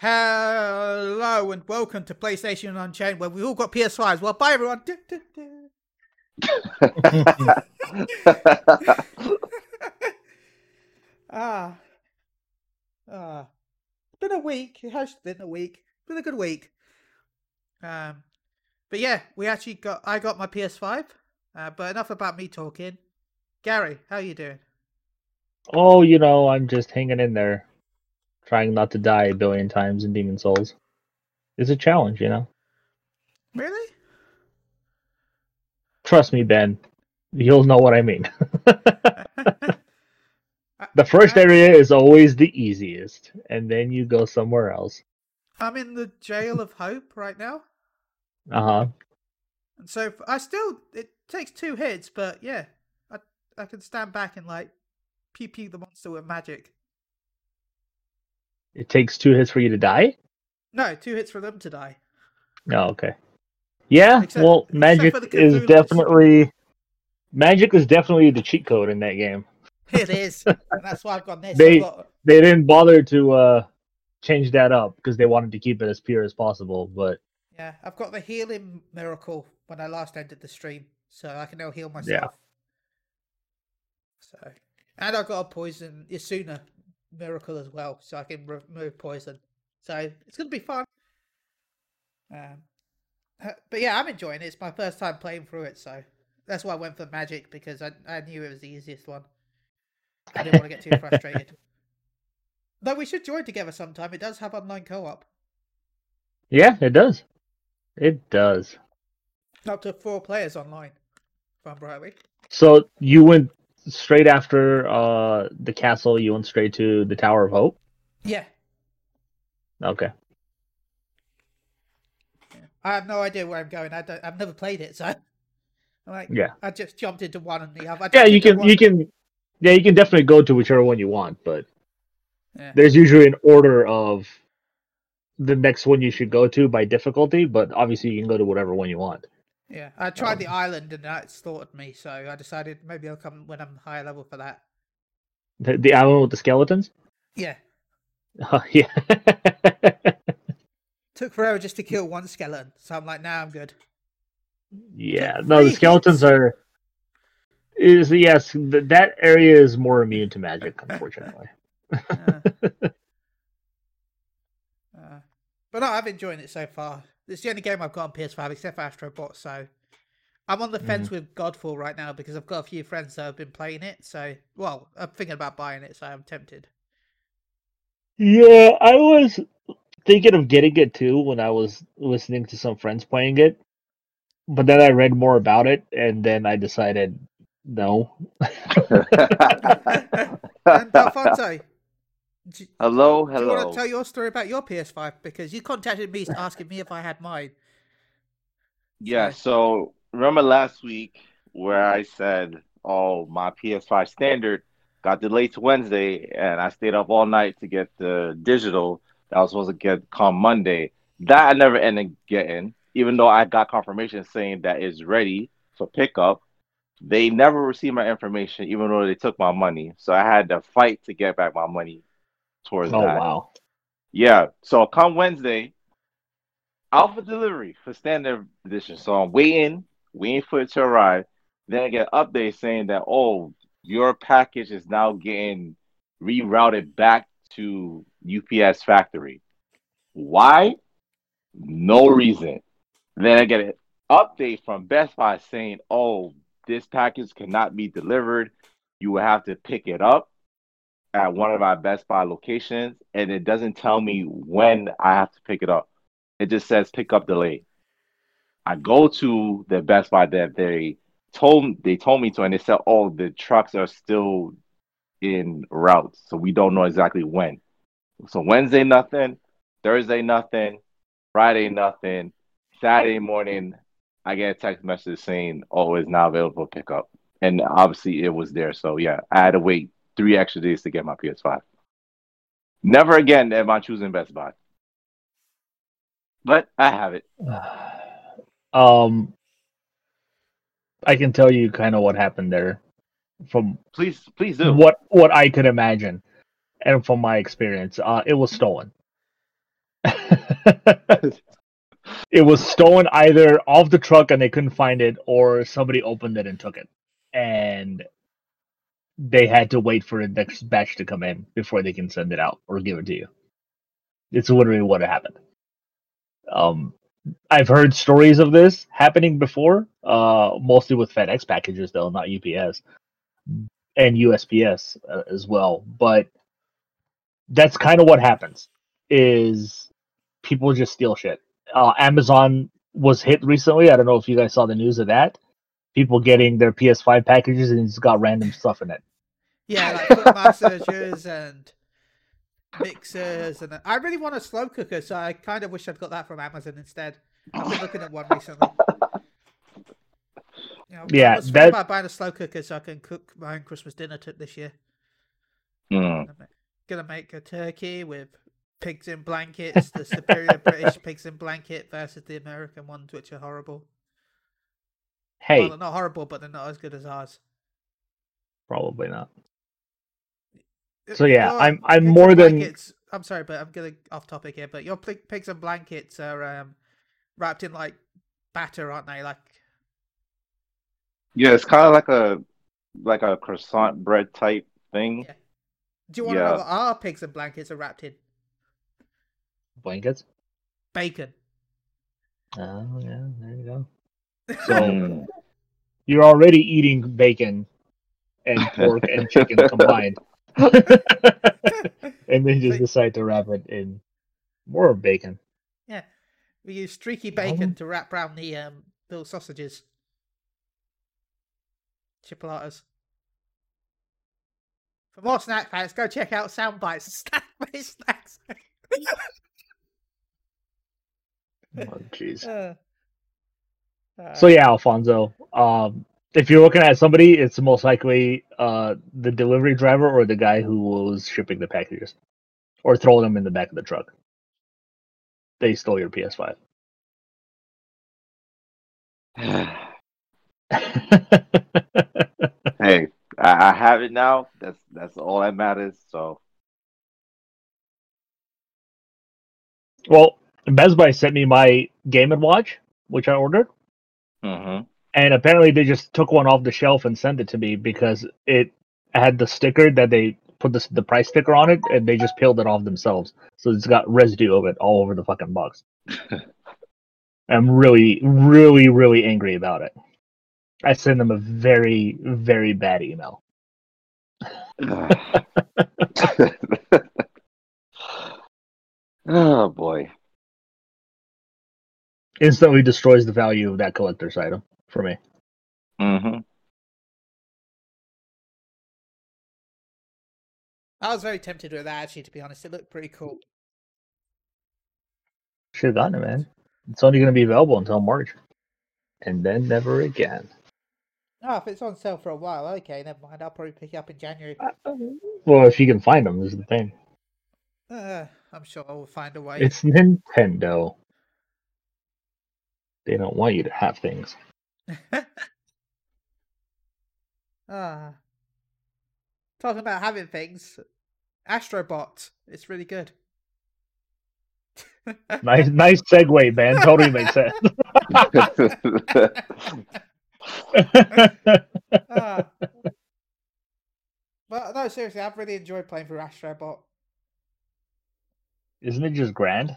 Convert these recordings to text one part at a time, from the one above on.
Hello and welcome to PlayStation Unchained, where we all got PS5s. Well, bye everyone. Du- du- du. ah, ah, it's been a week. It has been a week. It's been a good week. Um, but yeah, we actually got. I got my PS5. Uh, but enough about me talking. Gary, how are you doing? Oh, you know, I'm just hanging in there, trying not to die a billion times in Demon's Souls. is a challenge, you know. Really? Trust me, Ben. You'll know what I mean. the first area is always the easiest, and then you go somewhere else. I'm in the jail of hope right now. Uh huh. And so I still it takes two hits, but yeah, I I can stand back and like pew pew the monster with magic. It takes two hits for you to die. No, two hits for them to die. Oh, okay. Yeah, Except- well, magic is definitely magic is definitely the cheat code in that game. It is. and that's why I've got this. They- got, They didn't bother to uh change that up because they wanted to keep it as pure as possible, but yeah, I've got the healing miracle when I last ended the stream, so I can now heal myself. Yeah. So, and I've got a poison Isuna miracle as well, so I can remove poison. So it's gonna be fun. Um, uh, but yeah, I'm enjoying it. It's my first time playing through it, so that's why I went for magic because I I knew it was the easiest one. I didn't want to get too frustrated. Though we should join together sometime. It does have online co-op, yeah, it does. It does. up to four players online. If I'm. So you went straight after uh the castle. You went straight to the Tower of Hope. Yeah, Okay. I have no idea where I'm going. I don't. I've never played it, so I'm like, Yeah. I just jumped into one and the other. Yeah, you can. You can. Yeah, you can definitely go to whichever one you want, but Yeah. there's usually an order of the next one you should go to by difficulty. But obviously, you can go to whatever one you want. Yeah, I tried the Um, island and that slaughtered me, so I decided maybe I'll come when I'm higher level for that. The, the island with the skeletons. Yeah, Oh, yeah. took forever just to kill one skeleton, so I'm like, now I'm good. yeah. No, the skeletons are. Is yes, th- that area is more immune to magic, unfortunately. Uh, uh, but no, I've enjoyed it so far. It's the only game I've got on PS5 except for Astrobot, so I'm on the fence mm-hmm. with Godfall right now because I've got a few friends that have been playing it. So, well, I'm thinking about buying it, so I'm tempted. Yeah, I was thinking of getting it too when I was listening to some friends playing it. But then I read more about it and then I decided no. And Alfonso, do, hello, do you want to tell your story about your PS5 because you contacted me asking me if I had mine. Yeah, so remember last week where I said, "Oh, my PS5 standard got delayed to Wednesday, and I stayed up all night to get the digital that I was supposed to get come Monday." That I never ended getting, even though I got confirmation saying that it's ready for pickup. They never received my information, even though they took my money. So I had to fight to get back my money towards Oh that. wow. Yeah. So come Wednesday, for delivery for standard edition. So I'm waiting, waiting for it to arrive. Then I get an update saying that oh, your package is now getting rerouted back to UPS factory. Why? No reason. Then I get an update from Best Buy saying, oh, this package cannot be delivered. You will have to pick it up at one of our Best Buy locations, and it doesn't tell me when I have to pick it up. It just says pick up delayed. I go to the Best Buy that they told they told me to, and they said, "Oh, the trucks are still in route, so we don't know exactly when." So Wednesday nothing, Thursday nothing, Friday nothing, Saturday morning I get a text message saying, "Oh, it's now available for pickup," and obviously it was there. So yeah, I had to wait three extra days to get my PS5. Never again am I choosing Best Buy. But I have it. Um I can tell you kind of what happened there from Please, please do. what what I could imagine and from my experience. Uh it was stolen. it was stolen either off the truck and they couldn't find it, or somebody opened it and took it, and they had to wait for the next batch to come in before they can send it out or give it to you. It's literally what happened. Um, I've heard stories of this happening before, uh, mostly with FedEx packages, though, not UPS and USPS uh, as well. But that's kind of what happens: is people just steal shit. Uh, Amazon was hit recently. I don't know if you guys saw the news of that. People getting their PS5 packages and it's got random stuff in it. Yeah, like foot massagers and mixers, and I really want a slow cooker, so I kind of wish I'd got that from Amazon instead. I've been looking at one recently. You know, Yeah, I was that- about buying a slow cooker so I can cook my own Christmas dinner t- this year. Hmm. Gonna make a turkey with pigs in blankets, the superior British pigs in blanket versus the American ones, which are horrible. Hey, Well, they're not horrible, but they're not as good as ours. probably not. So, yeah, your I'm- I'm more than- blankets- I'm sorry, but I'm getting off topic here. But your pigs and blankets are um, wrapped in like batter, aren't they? Like Yeah, it's kind of like a like a croissant bread type thing. Yeah. Do you want to Yeah. know what our pigs and blankets are wrapped in? Blankets. Bacon. Oh yeah, there you go. So you're already eating bacon and pork and chicken combined, and then just But- decide to wrap it in more bacon. yeah. We use streaky bacon Um, to wrap around the um, little sausages. Chipolatas. For more snack facts, go check out Soundbites Snack Based Snacks. Oh, jeez. Uh, uh, So yeah, Alfonso. Um, if you're looking at somebody, it's most likely uh, the delivery driver or the guy who was shipping the packages, or throwing them in the back of the truck. They stole your PS5. hey, I, I have it now. That's that's all that matters. So well, Best Buy sent me my Game and Watch, which I ordered, mhm. And apparently they just took one off the shelf and sent it to me because it had the sticker that they put the the price sticker on it, and they just peeled it off themselves. So it's got residue of it all over the fucking box. I'm really, really, really angry about it. I sent them a very, very bad email. oh boy. Instantly destroys the value of that collector's item for me. hmm I was very tempted with that actually, to be honest. It looked pretty cool. Should have gotten it, man. It's only going to be available until March, and then never again. Oh, if it's on sale for a while, okay, never mind. I'll probably pick it up in January. Well, if you can find them, is the thing. Uh, I'm sure I will find a way. It's Nintendo. They don't want you to have things. ah. Talking about having things, Astrobot. It's really good. Nice, nice segue, man. Totally makes sense. Ah. Well, no, seriously, I've really enjoyed playing through Astrobot. Isn't it just grand?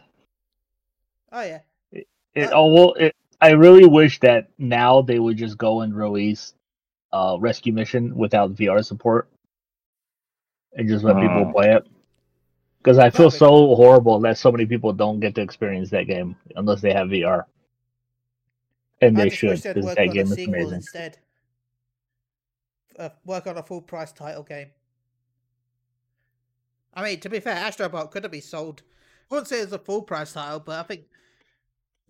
Oh yeah, It, oh well, it, I really wish that now they would just go and release uh, Rescue Mission without VR support, and just let people play it. Because I feel so horrible that so many people don't get to experience that game unless they have VR, and I they should because work that on game a is amazing. instead. Uh, work on a full price title game. I mean, to be fair, Astrobot could have been sold. I wouldn't say it's a full price title, but I think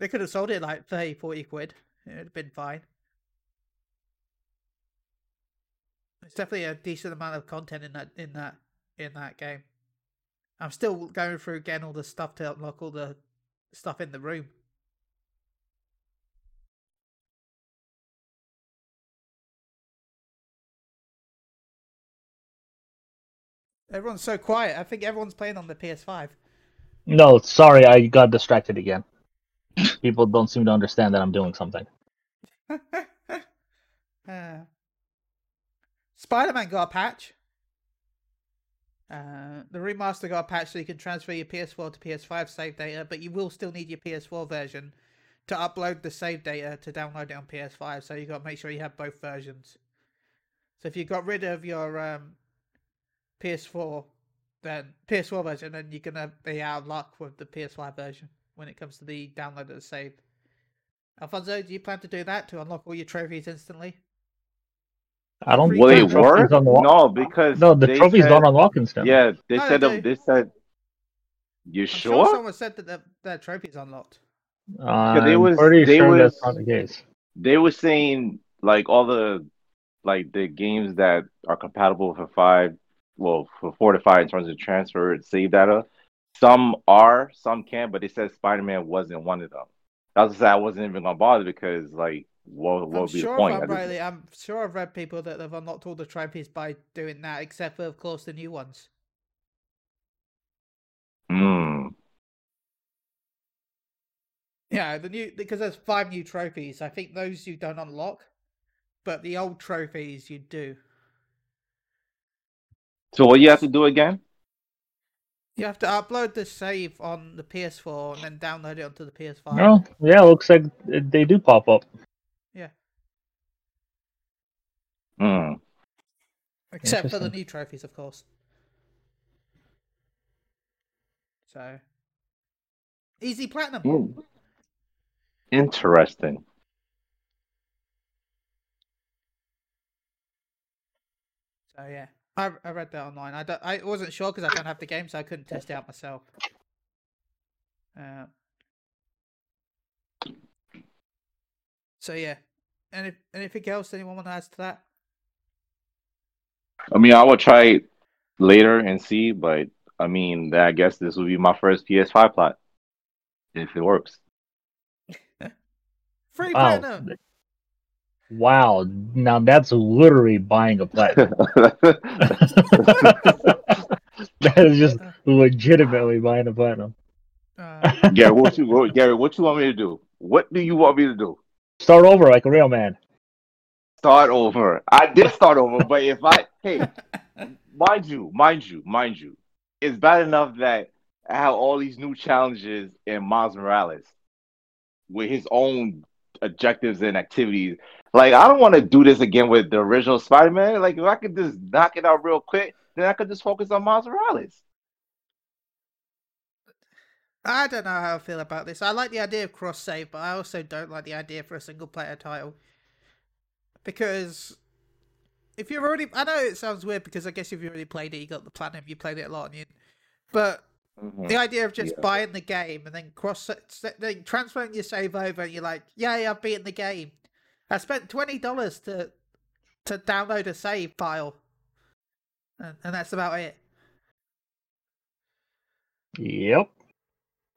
they could have sold it like 30, 40 quid. It would have been fine. It's definitely a decent amount of content in that in that in that game. I'm still going through again all the stuff to unlock all the stuff in the room. Everyone's so quiet. I think everyone's playing on the PS5. No, sorry, I got distracted again. People don't seem to understand that I'm doing something. uh, Spider Man got a patch. Uh, the remaster got a patch so you can transfer your PS4 to PS5 save data, but you will still need your PS4 version to upload the save data to download it on PS5. So you got to make sure you have both versions. So if you got rid of your um, PS4, then PS4 version, then you're gonna be out of luck with the PS5 version when it comes to the download of the save. Alfonso, do you plan to do that to unlock all your trophies instantly? I don't. Will think it the work? unlock- No, because no, the trophies said- don't unlock instantly. Yeah, they No, said they they said. You I'm sure? someone said that their, their trophies unlocked. I'm they was- pretty they sure that's was- not the case. They were saying like all the like the games that are compatible for five, well, for four to five in terms of transfer and save data. Some are, some can't, but they said Spider Man wasn't one of them. I was say I wasn't even gonna bother because like, what what I'm would be sure the point? I'm I'm sure I've read people that have unlocked all the trophies by doing that, except for of course the new ones. Hmm. Yeah, the new because there's five new trophies. I think those you don't unlock, but the old trophies you do. So what you have to do again? You have to upload the save on the PS4 and then download it onto the PS5. No, yeah, looks like they do pop up. Yeah, Hmm. except for the new trophies, of course. So, easy platinum. Hmm. Interesting. So yeah, I I read that online. I don't, I wasn't sure because I don't have the game, so I couldn't test it out myself. Uh, so yeah, any anything else anyone want to add to that? I mean, I will try it later and see, but I mean, I guess this will be my first PS5 plot if it works. Free Wow. platinum. Wow, now that's literally buying a platinum. that is just legitimately buying a platinum. Uh, Gary, what you what, Gary, what you want me to do? What do you want me to do? Start over like a real man. Start over. I did start over, but if I hey, mind you, mind you, mind you, it's bad enough that I have all these new challenges in Miles Morales with his own objectives and activities. Like I don't want to do this again with the original Spider-Man. Like if I could just knock it out real quick, then I could just focus on Miles Morales. I don't know how I feel about this. I like the idea of cross save, but I also don't like the idea for a single player title. Because if you've already I know it sounds weird because I guess if you already played it, you got the platinum, you played it a lot you but Mhm. the idea of just Yeah. buying the game and then cross then transferring your save over and you're like, Yay, I've beaten the game. I spent twenty dollars to to download a save file. And, and that's about it. Yep.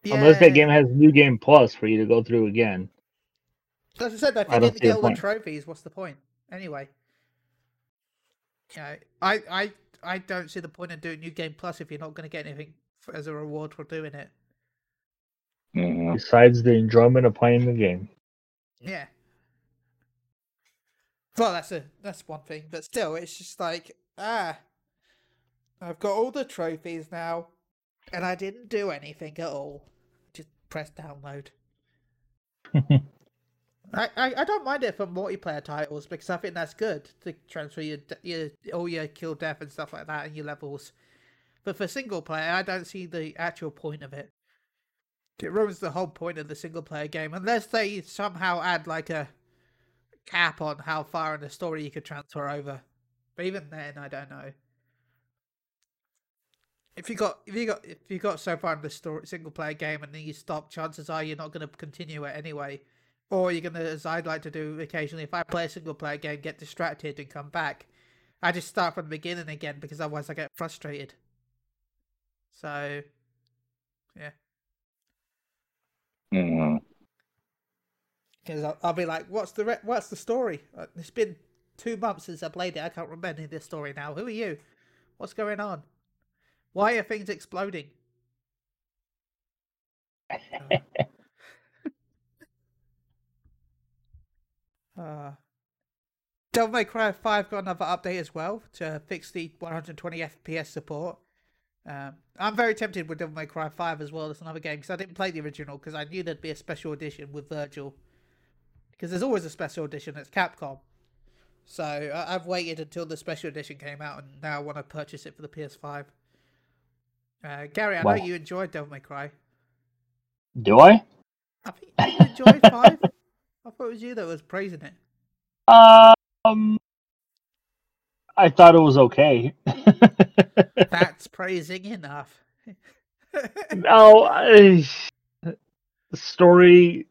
Yeah. Unless that game has New Game Plus for you to go through again. As I said, if you didn't the get all the trophies, what's the point? Anyway. You know, I, I, I don't see the point in doing New Game Plus if you're not going to get anything as a reward for doing it. Besides the enjoyment of playing the game. Yeah. Well, that's a that's one thing, but still, it's just like ah, I've got all the trophies now, and I didn't do anything at all. Just press download. I, I, I don't mind it for multiplayer titles because I think that's good to transfer your, your all your kill death and stuff like that and your levels. But for single player, I don't see the actual point of it. It ruins the whole point of the single player game unless they somehow add like a cap on how far in the story you could transfer over. But even then, I don't know. If you got if you got if you got so far in the story single player game and then you stop, chances are you're not going to continue it anyway. Or you're gonna, as I'd like to do occasionally, if I play a single player game, get distracted and come back, I just start from the beginning again because otherwise I get frustrated. So, yeah, Mhm. Because I'll, I'll be like, "What's the re- what's the story? Uh, It's been two months since I played it. I can't remember this story now. Who are you? What's going on? Why are things exploding? Uh, Devil May Cry 5 got another update as well to fix the 120 FPS support. Um, I'm very tempted with Devil May Cry 5 as well as another game because I didn't play the original because I knew there'd be a special edition with Vergil. Because there's always a special edition, it's Capcom. So I- I've waited until the special edition came out and now I want to purchase it for the PS5. Uh, Gary, I Wow. know you enjoyed Devil May Cry. Do I? I think you enjoyed 5. I thought it was you that was praising it. Um, I thought it was okay. That's praising enough. no, I, story,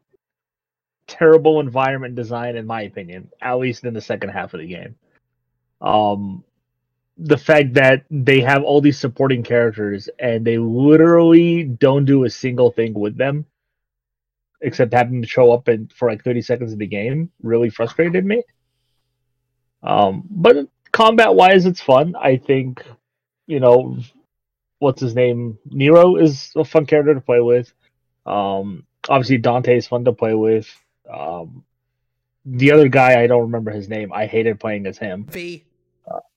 terrible environment design, in my opinion, at least in the second half of the game. Um, the fact that they have all these supporting characters and they literally don't do a single thing with them except having to show up in, for like 30 seconds of the game really frustrated me. Um, but combat wise, it's fun. I think, you know, what's his name? Nero is a fun character to play with. Um, obviously Dante is fun to play with. Um, the other guy, I don't remember his name. I hated playing as him. V.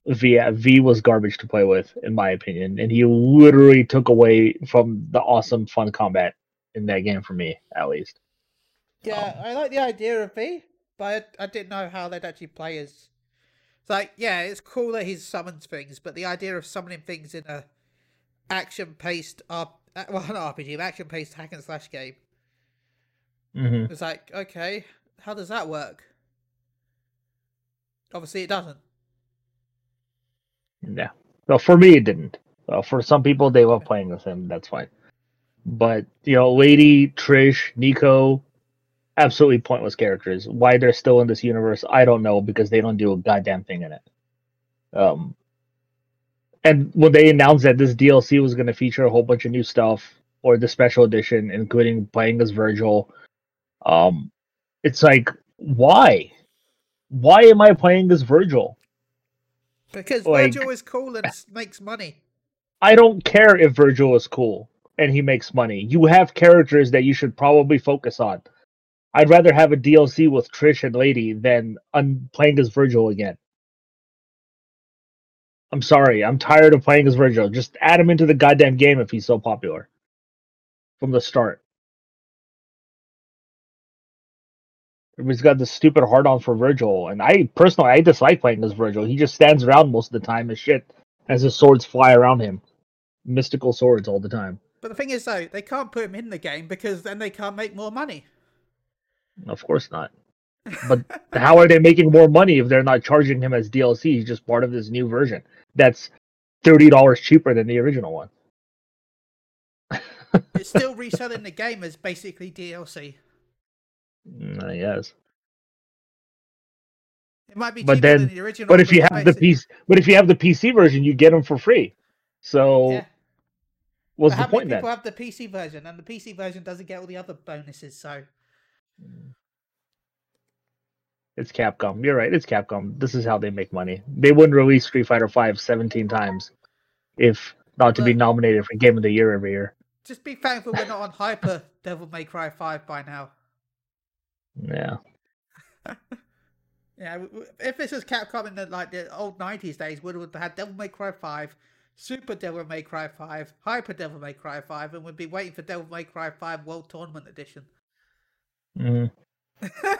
V yeah, V was garbage to play with, in my opinion, and he literally took away from the awesome fun combat in that game for me, at least. Yeah, I like the idea of V, but I, I didn't know how they'd actually play as. It's like, yeah, it's cool that he summons things, but the idea of summoning things in a action-paced, uh, well, not RPG, an action-paced hack and slash game, Mm-hmm. it's like, okay, how does that work? Obviously, it doesn't. Yeah. Well, for me, it didn't. Well, for some people, they love playing with him. That's fine. But you know, Lady, Trish, Nico, absolutely pointless characters. Why they're still in this universe, I don't know because they don't do a goddamn thing in it. Um, and when they announced that this DLC was going to feature a whole bunch of new stuff or the special edition, including playing as Vergil, um, it's like, why? Why am I playing this Vergil? Because Like- Vergil is cool and makes money. I don't care if Vergil is cool and he makes money. You have characters that you should probably focus on. I'd rather have a DLC with Trish and Lady than un- playing as Vergil again. I'm sorry, I'm tired of playing as Vergil. Just add him into the goddamn game if he's so popular from the start. Everybody's got this stupid hard on for Vergil, and I personally I dislike playing as Vergil. He just stands around most of the time as shit as his swords fly around him. Mystical swords all the time. But the thing is, though, they can't put him in the game because then they can't make more money. Of course not. But how are they making more money if they're not charging him as DLC? He's just part of this new version that's thirty dollars cheaper than the original one. It's still reselling the game as basically DLC. Mm, I guess. It might be But then- than the original. But if you have the PC, but if you have the PC version, you get them for free. So yeah. what's But the how point many then? people have the PC version, and the PC version doesn't get all the other bonuses? So It's Capcom. You're right. It's Capcom. This is how they make money. They wouldn't release Street Fighter Five 17 times if not to be nominated for Game of the Year every year. just be thankful we're not on Hyper Devil May Cry Five by now. Yeah. Yeah, if this was Capcom in the like the old nineties days, we would have had Devil May Cry Five, Super Devil May Cry Five, Hyper Devil May Cry Five, and we'd be waiting for Devil May Cry Five World Tournament Edition. Mhm.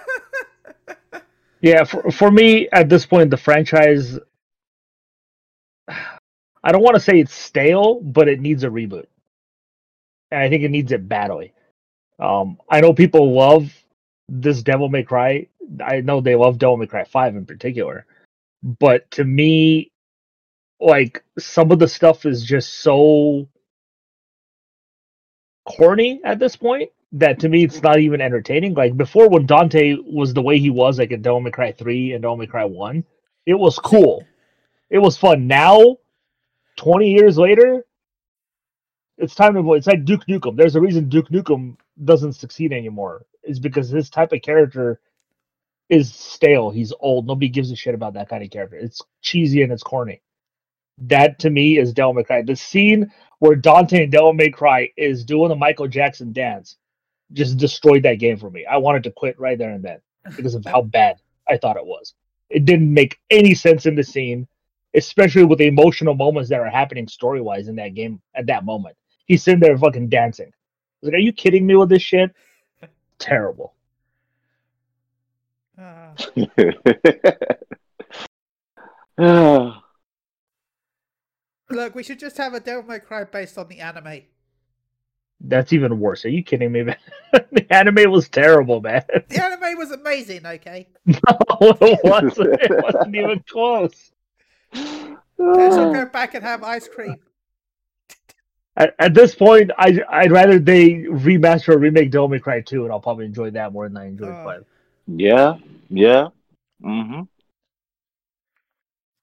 Yeah, for for me at this point, the franchise, I don't want to say it's stale, but it needs a reboot, and I think it needs it badly. Um, I know people love this Devil May Cry. I know they love Devil May Cry Five in particular, but to me, like some of the stuff is just so corny at this point that to me it's not even entertaining. Like before, when Dante was the way he was, like in Devil May Cry three and Devil May Cry one, it was cool, it was fun. Now, twenty years later, it's time to. It's like Duke Nukem. There's a reason Duke Nukem doesn't succeed anymore. Is because his type of character is stale. He's old. Nobody gives a shit about that kind of character. It's cheesy and it's corny. That to me is Devil May. The scene where Dante and Devil May Cry is doing the Michael Jackson dance just destroyed that game for me. I wanted to quit right there and then because of how bad I thought it was. It didn't make any sense in the scene, especially with the emotional moments that are happening story wise in that game at that moment. He's sitting there fucking dancing. Like, are you kidding me with this shit? Terrible. Uh, look, we should just have a Devil May Cry based on the anime. That's even worse. Are you kidding me, man? the anime was terrible, man. The anime was amazing, okay? no, it wasn't. It wasn't even close. Let's go back and have ice cream. At, at this point, I I'd rather they remaster or remake Devil May Cry 2, and I'll probably enjoy that more than I enjoyed Oh. 5. yeah, yeah. hmm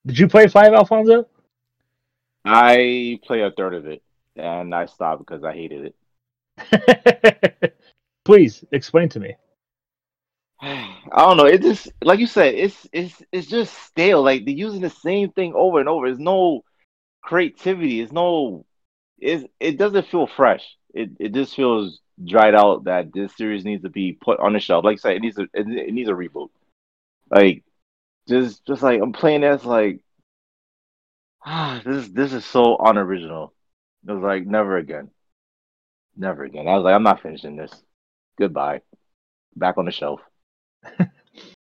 Did you play 5, Alfonso? I play a third of it, and I stopped because I hated it. Please explain to me. I don't know. It just like you said, it's it's it's just stale. Like they're using the same thing over and over. There's no creativity. It's no. It's, it doesn't feel fresh. It it just feels dried out. That this series needs to be put on the shelf. Like I said, it needs a it, it needs a reboot. Like just just like I'm playing this like ah this this is so unoriginal. It was like never again, never again. I was like I'm not finishing this. Goodbye. Back on the shelf.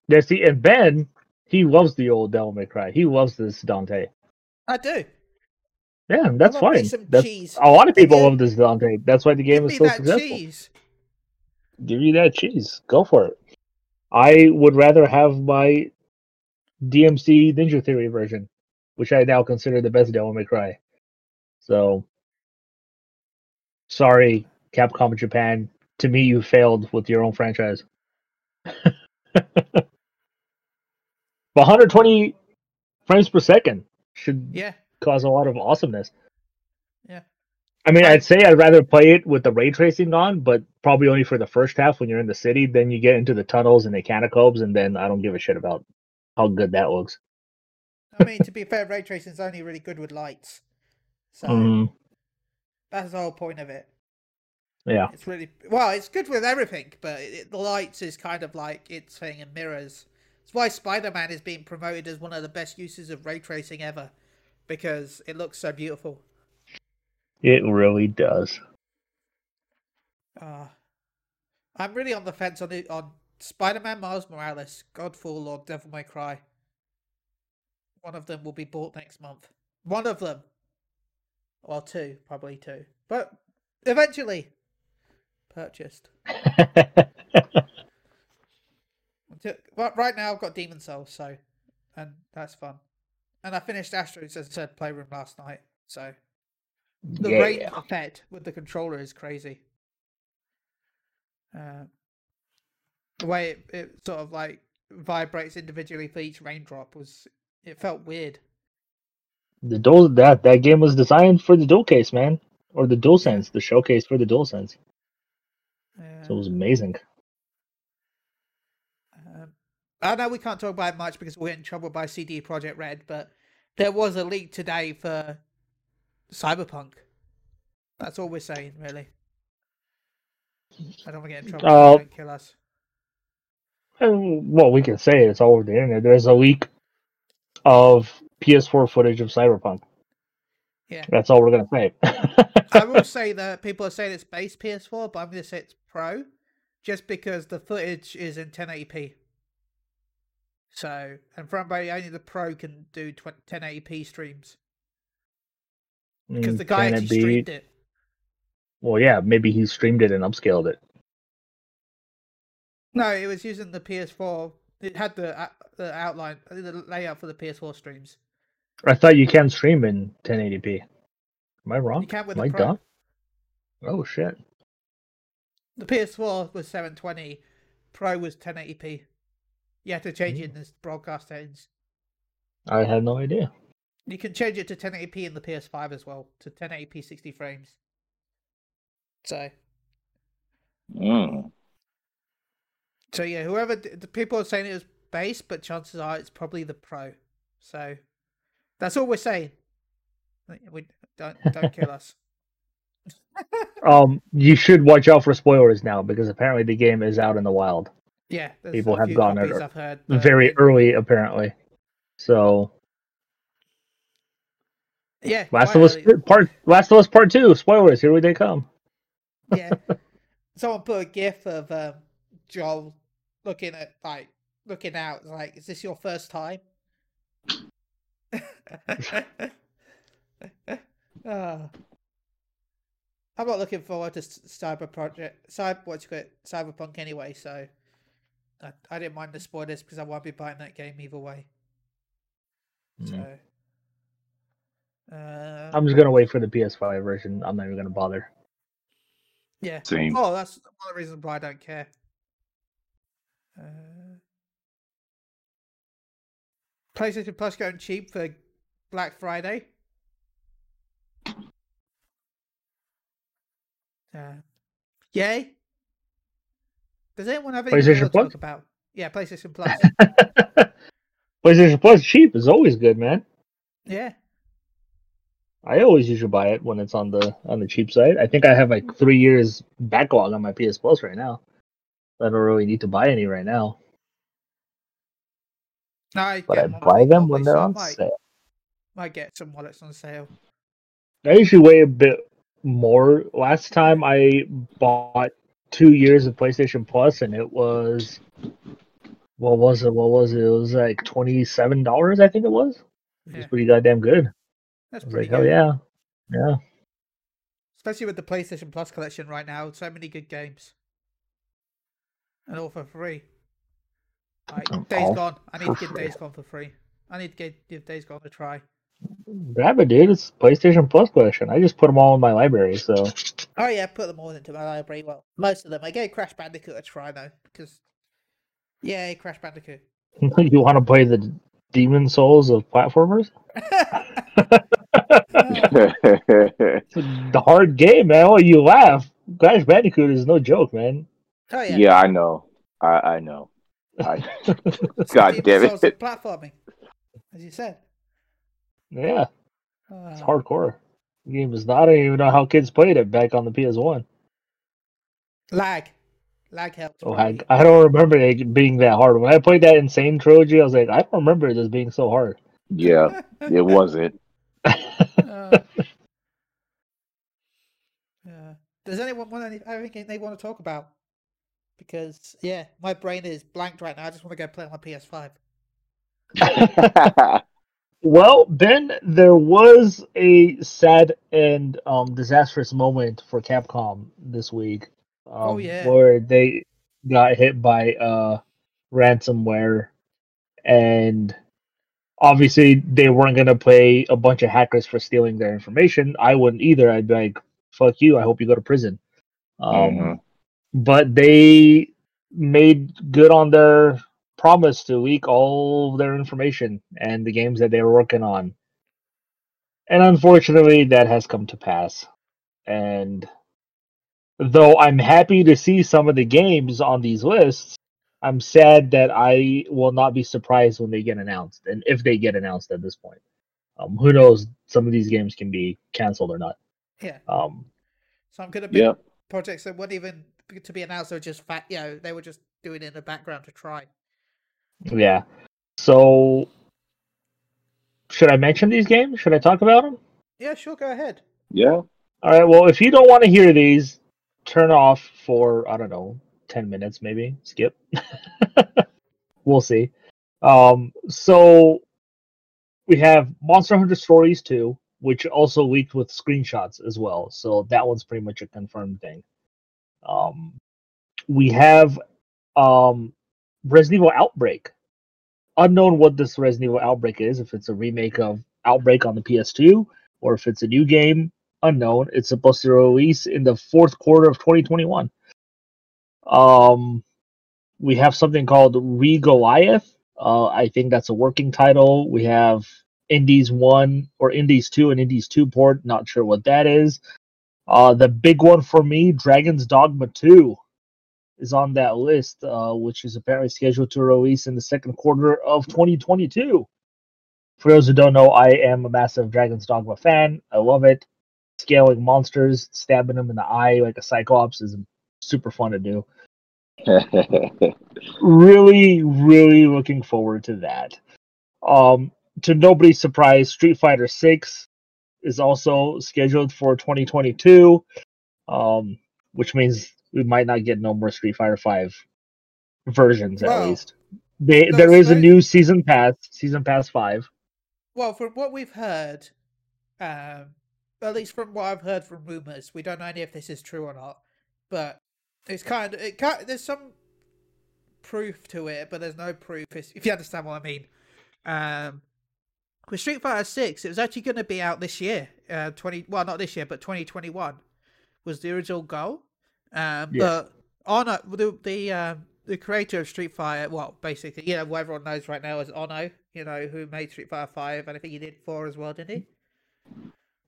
Yeah, see, and Ben, he loves the old Devil May Cry. He loves this Dante. I do. Yeah, that's fine. That's, a lot of people love this Dante. That's why the game is so successful. cheese. Give you that cheese. Go for it. I would rather have my DMC Ninja Theory version, which I now consider the best Devil May Cry. So, sorry, Capcom Japan. To me, you failed with your own franchise. but 120 frames per second should Yeah. Cause a lot of awesomeness. Yeah. I mean, I'd say I'd rather play it with the ray tracing on, but probably only for the first half when you're in the city. Then you get into the tunnels and the catacombs, and then I don't give a shit about how good that looks. I mean, to be fair, ray tracing is only really good with lights. So Mhm. that's the whole point of it. Yeah, It's really well. It's good with everything, but it, the lights is kind of like its thing and mirrors. It's why Spider-Man is being promoted as one of the best uses of ray tracing ever, because it looks so beautiful. it really does. Uh, I'm really on the fence on it on Spider-Man, Miles Morales, Godfall, or Devil May Cry. One of them will be bought next month. One of them, well, two, probably two, but eventually purchased. But right now, I've got Demon's Souls, so and that's fun. And I finished Astro's as I said playroom last night, so the yeah. effect with the controller is crazy. Uh, the way it, it sort of like vibrates individually for each raindrop was it felt weird. The dual that that game was designed for the dual case, man, or the dual sense, the showcase for the dual sense. Yeah. So it was amazing. I know we can't talk about it much because we're in trouble by CD Projekt Red, but there was a leak today for Cyberpunk. That's all we're saying, really. I don't want to get in trouble. Uh, don't kill us. And, well, we can say it, it's all over the internet. There's a leak of PS4 footage of Cyberpunk. Yeah. That's all we're gonna say. I will say that people are saying it's base PS4, but I'm going to say it's Pro, just because the footage is in 1080p. So, and from everybody, only the Pro can do 20, 1080p streams because Mm, the guy actually be- streamed it. Well, yeah, maybe he streamed it and upscaled it. No, it was using the PS4. It had the uh, the outline, uh, the layout for the PS4 streams. I thought you can stream in 1080p. Am I wrong? You can with Am the I Pro. dumb? Oh shit! The PS4 was 720, Pro was 1080p. You had to change Hmm. it in the broadcast settings. I had no idea. You can change it to 1080p in the PS5 as well, to 1080p 60 frames. So, Mm. so yeah, whoever the people are saying it was base, but chances are it's probably the Pro. So, that's all we're saying. We don't don't kill us. Um, you should watch out for spoilers now because apparently the game is out in the wild Yeah, People have gone over I've heard. very early, apparently. So, Yeah, Last of Us early. Part Last of Us Part Two spoilers. Here we they come. Yeah. Someone put a gif of um, Joel looking at like looking out like, is this your first time? Ah. I'm not looking forward to Cyber Project, Cyber what's it called, Cyberpunk anyway. So I, I didn't mind the spoilers because I won't be buying that game either way. Mm. So uh, I'm just gonna wait for the PS5 version. I'm not even gonna bother. yeah. Same. Oh, that's one of the reasons why I don't care. Uh, PlayStation Plus going cheap for Black Friday. Uh, yay! Does anyone have anything PlayStation to Plus? talk about? Yeah, PlayStation Plus. PlayStation Plus cheap is always good, man. yeah, I always usually buy it when it's on the on the cheap side. I think I have like three years backlog on my PS Plus right now. I don't really need to buy any right now, no, I but I buy them when they're on might, sale. might get some wallets on sale. I usually wait a bit more. Last time I bought two years of PlayStation Plus, and it was what was it? What was it? It was like twenty seven dollars. I think it was. Yeah, pretty goddamn good. that's pretty like, oh good. yeah, yeah. Especially with the PlayStation Plus collection right now, so many good games. And all for free. Like Days Gone. I need to get. Days Gone for free. I need to get, give Days Gone a try. Grab it, dude. It's PlayStation Plus collection. I just put them all in my library, so Oh yeah, put them all into my library. Well, most of them. I gave Crash Bandicoot a try though, because yeah, Crash Bandicoot. you want to play the Demon's Souls of platformers? It's a hard game, man. Oh, you laugh. Crash Bandicoot is no joke, man. oh yeah. yeah, I know. I I know. I, God Demon's damn Souls it. of platforming, as you said. Yeah, it's Uh, hardcore. The game is not. I don't even know how kids played it back on the PS1. lag, lag helps. Oh, I. I don't remember it being that hard. When I played that Insane Trilogy, I was like, I don't remember this being so hard. yeah, it wasn't. Uh, yeah. Does anyone want any, anything they want to talk about? Because yeah, my brain is blanked right now. I just want to go play on my PS5. Well, Ben, there was a sad and um, disastrous moment for Capcom this week. Um, Oh, yeah. where they got hit by uh, ransomware, and obviously they weren't gonna pay a bunch of hackers for stealing their information. I wouldn't either. I'd be like, "Fuck you! I hope you go to prison." Um, Mhm. But they made good on their promise to leak all their information and the games that they were working on. And unfortunately, that has come to pass. And though I'm happy to see some of the games on these lists, I'm sad that I will not be surprised when they get announced, and if they get announced at this point. Um, who knows? Some of these games can be canceled or not. Yeah. Um, So I'm gonna be Yeah. projects that weren't even to be announced. They were just fat. You know, they were just doing it in the background to try. Yeah. So, should I mention these games? Should I talk about them? Yeah, sure. Go ahead. Yeah. All right. Well, if you don't want to hear these, turn off for I don't know, ten minutes maybe. Skip. we'll see. Um. So we have Monster Hunter Stories 2, which also leaked with screenshots as well. So that one's pretty much a confirmed thing. Um, we have um Resident Evil Outbreak. Unknown what this Resident Evil Outbreak is, if it's a remake of Outbreak on the PS2 or if it's a new game, unknown. It's supposed to release in the fourth quarter of 2021. Um, we have something called Re Goliath. Uh, I think that's a working title. We have Indies 1 or Indies 2 and Indies 2 port. Not sure what that is. Uh, the big one for me, Dragon's Dogma 2, is on that list, uh, which is apparently scheduled to release in the second quarter of 2022. For those who don't know, I am a massive Dragon's Dogma fan. I love it. Scaling monsters, stabbing them in the eye like a Cyclops is super fun to do. really, really looking forward to that. Um, to nobody's surprise, Street Fighter Six is also scheduled for 2022, um, which means we might not get no more Street Fighter Five versions at Well, least. They, there is a new season pass, season pass five. Well, from what we've heard, um, at least from what I've heard from rumors, we don't know any if this is true or not. But it's kind of it. Kind, there's some proof to it, but there's no proof. If you understand what I mean. Um, with Street Fighter Six, it was actually going to be out this year. Uh, twenty. Well, not this year, but 2021 was the original goal. Um, Yeah. but Ono, the the um, the creator of Street Fighter, well, basically, you know, what everyone knows right now is Ono. You know, who made Street Fighter Five, and I think he did four as well, didn't he?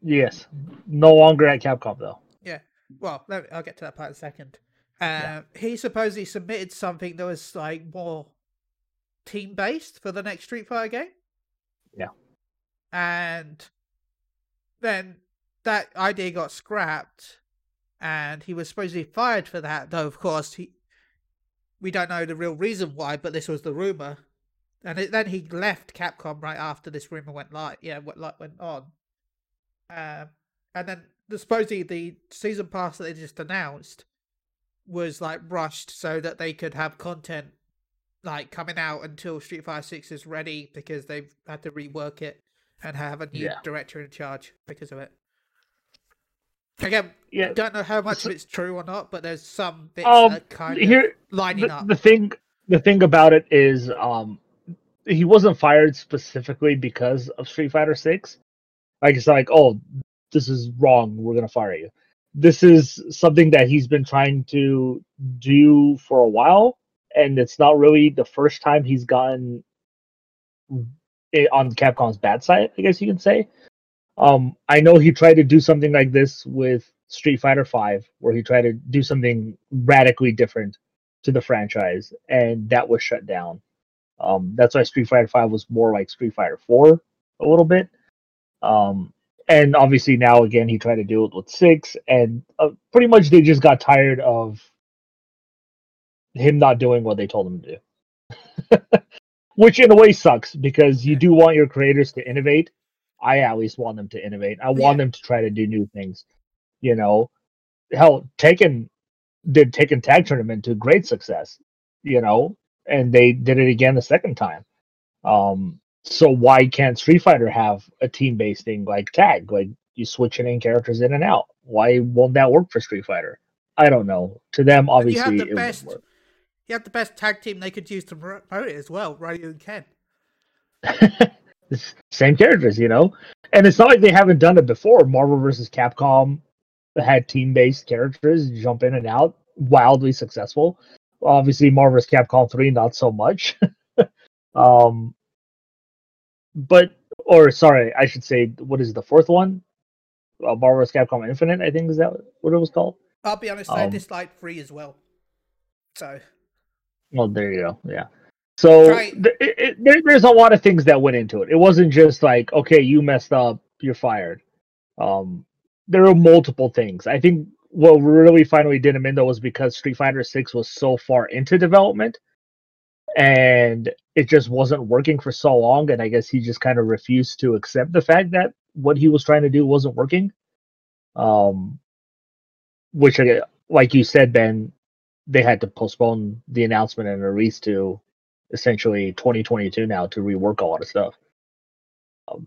Yes, no longer at Capcom though. Yeah. Well, let me, I'll get to that part in a second. Um, Yeah. He supposedly submitted something that was like more team based for the next Street Fighter game. Yeah. And then that idea got scrapped, and he was supposedly fired for that. Though, of course, he we don't know the real reason why, but this was the rumor. And it, then he left Capcom right after this rumor went live. Yeah, went like went on. Um, and then the, supposedly the season pass that they just announced was like rushed so that they could have content like coming out until Street Fighter Six is ready because they've had to rework it and have a new Yeah. director in charge because of it. Again, Yeah, don't know how much of it's true or not, but there's some bits Um, that kind of here lining the, up. the thing the thing about it is um he wasn't fired specifically because of Street Fighter 6 like it's like oh this is wrong. We're going to fire you. This is something that he's been trying to do for a while and it's not really the first time he's gotten it on Capcom's bad side I guess you can say um I know he tried to do something like this with Street Fighter 5 where he tried to do something radically different to the franchise, and that was shut down. Um, that's why Street Fighter Five was more like Street Fighter Four a little bit. Um, and obviously now again he tried to do it with six, and uh, pretty much they just got tired of him not doing what they told him to do, which in a way sucks because you do want your creators to innovate. I at least want them to innovate. I want Yeah. them to try to do new things. You know, hell, Tekken did Tekken Tag Tournament to great success, you know, and they did it again the second time. Um, so why can't Street Fighter have a team based thing like tag? Like you switching in characters in and out. Why won't that work for Street Fighter? I don't know. To them, And you have obviously, the it best- work. You have the best tag team they could use to promote it as well, Ryu and Ken. Same characters, you know. And it's not like they haven't done it before. Marvel versus Capcom had team based characters jump in and out, wildly successful. Obviously, Marvel vs. Capcom three, not so much. um, but or sorry, I should say, what is the fourth one? Uh, Marvel vs. Capcom Infinite, I think is that what it was called. I'll be honest, I Um, disliked three as well. So Well, there you go. Yeah. So Right. th- it, it, there, there's a lot of things that went into it. It wasn't just like, okay, you messed up, you're fired. Um, there were multiple things. I think what really finally did him in though was because Street Fighter Six was so far into development, and it just wasn't working for so long. And I guess he just kind of refused to accept the fact that what he was trying to do wasn't working. Um, which, like you said, Ben, they had to postpone the announcement and release to essentially 2022 now to rework a lot of stuff. Um,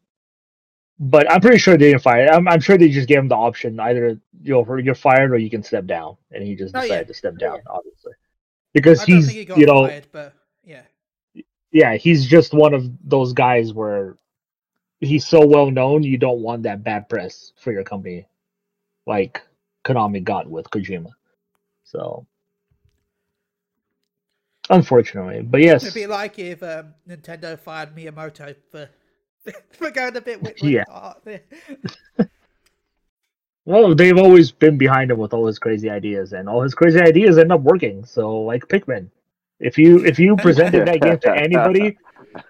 but I'm pretty sure they didn't fire. I'm, I'm sure they just gave him the option either you're you're fired or you can step down, and he just Oh, yeah. decided to step down, obviously, because I don't he's think he got you know fired, but yeah. yeah he's just one of those guys where he's so well known you don't want that bad press for your company, like Konami got with Kojima. So unfortunately, but yes, It'd be like if um, Nintendo fired Miyamoto for for going a bit with, with Yeah. art. Well, they've always been behind him with all his crazy ideas, and all his crazy ideas end up working. So, like Pikmin, if you if you presented that game to anybody,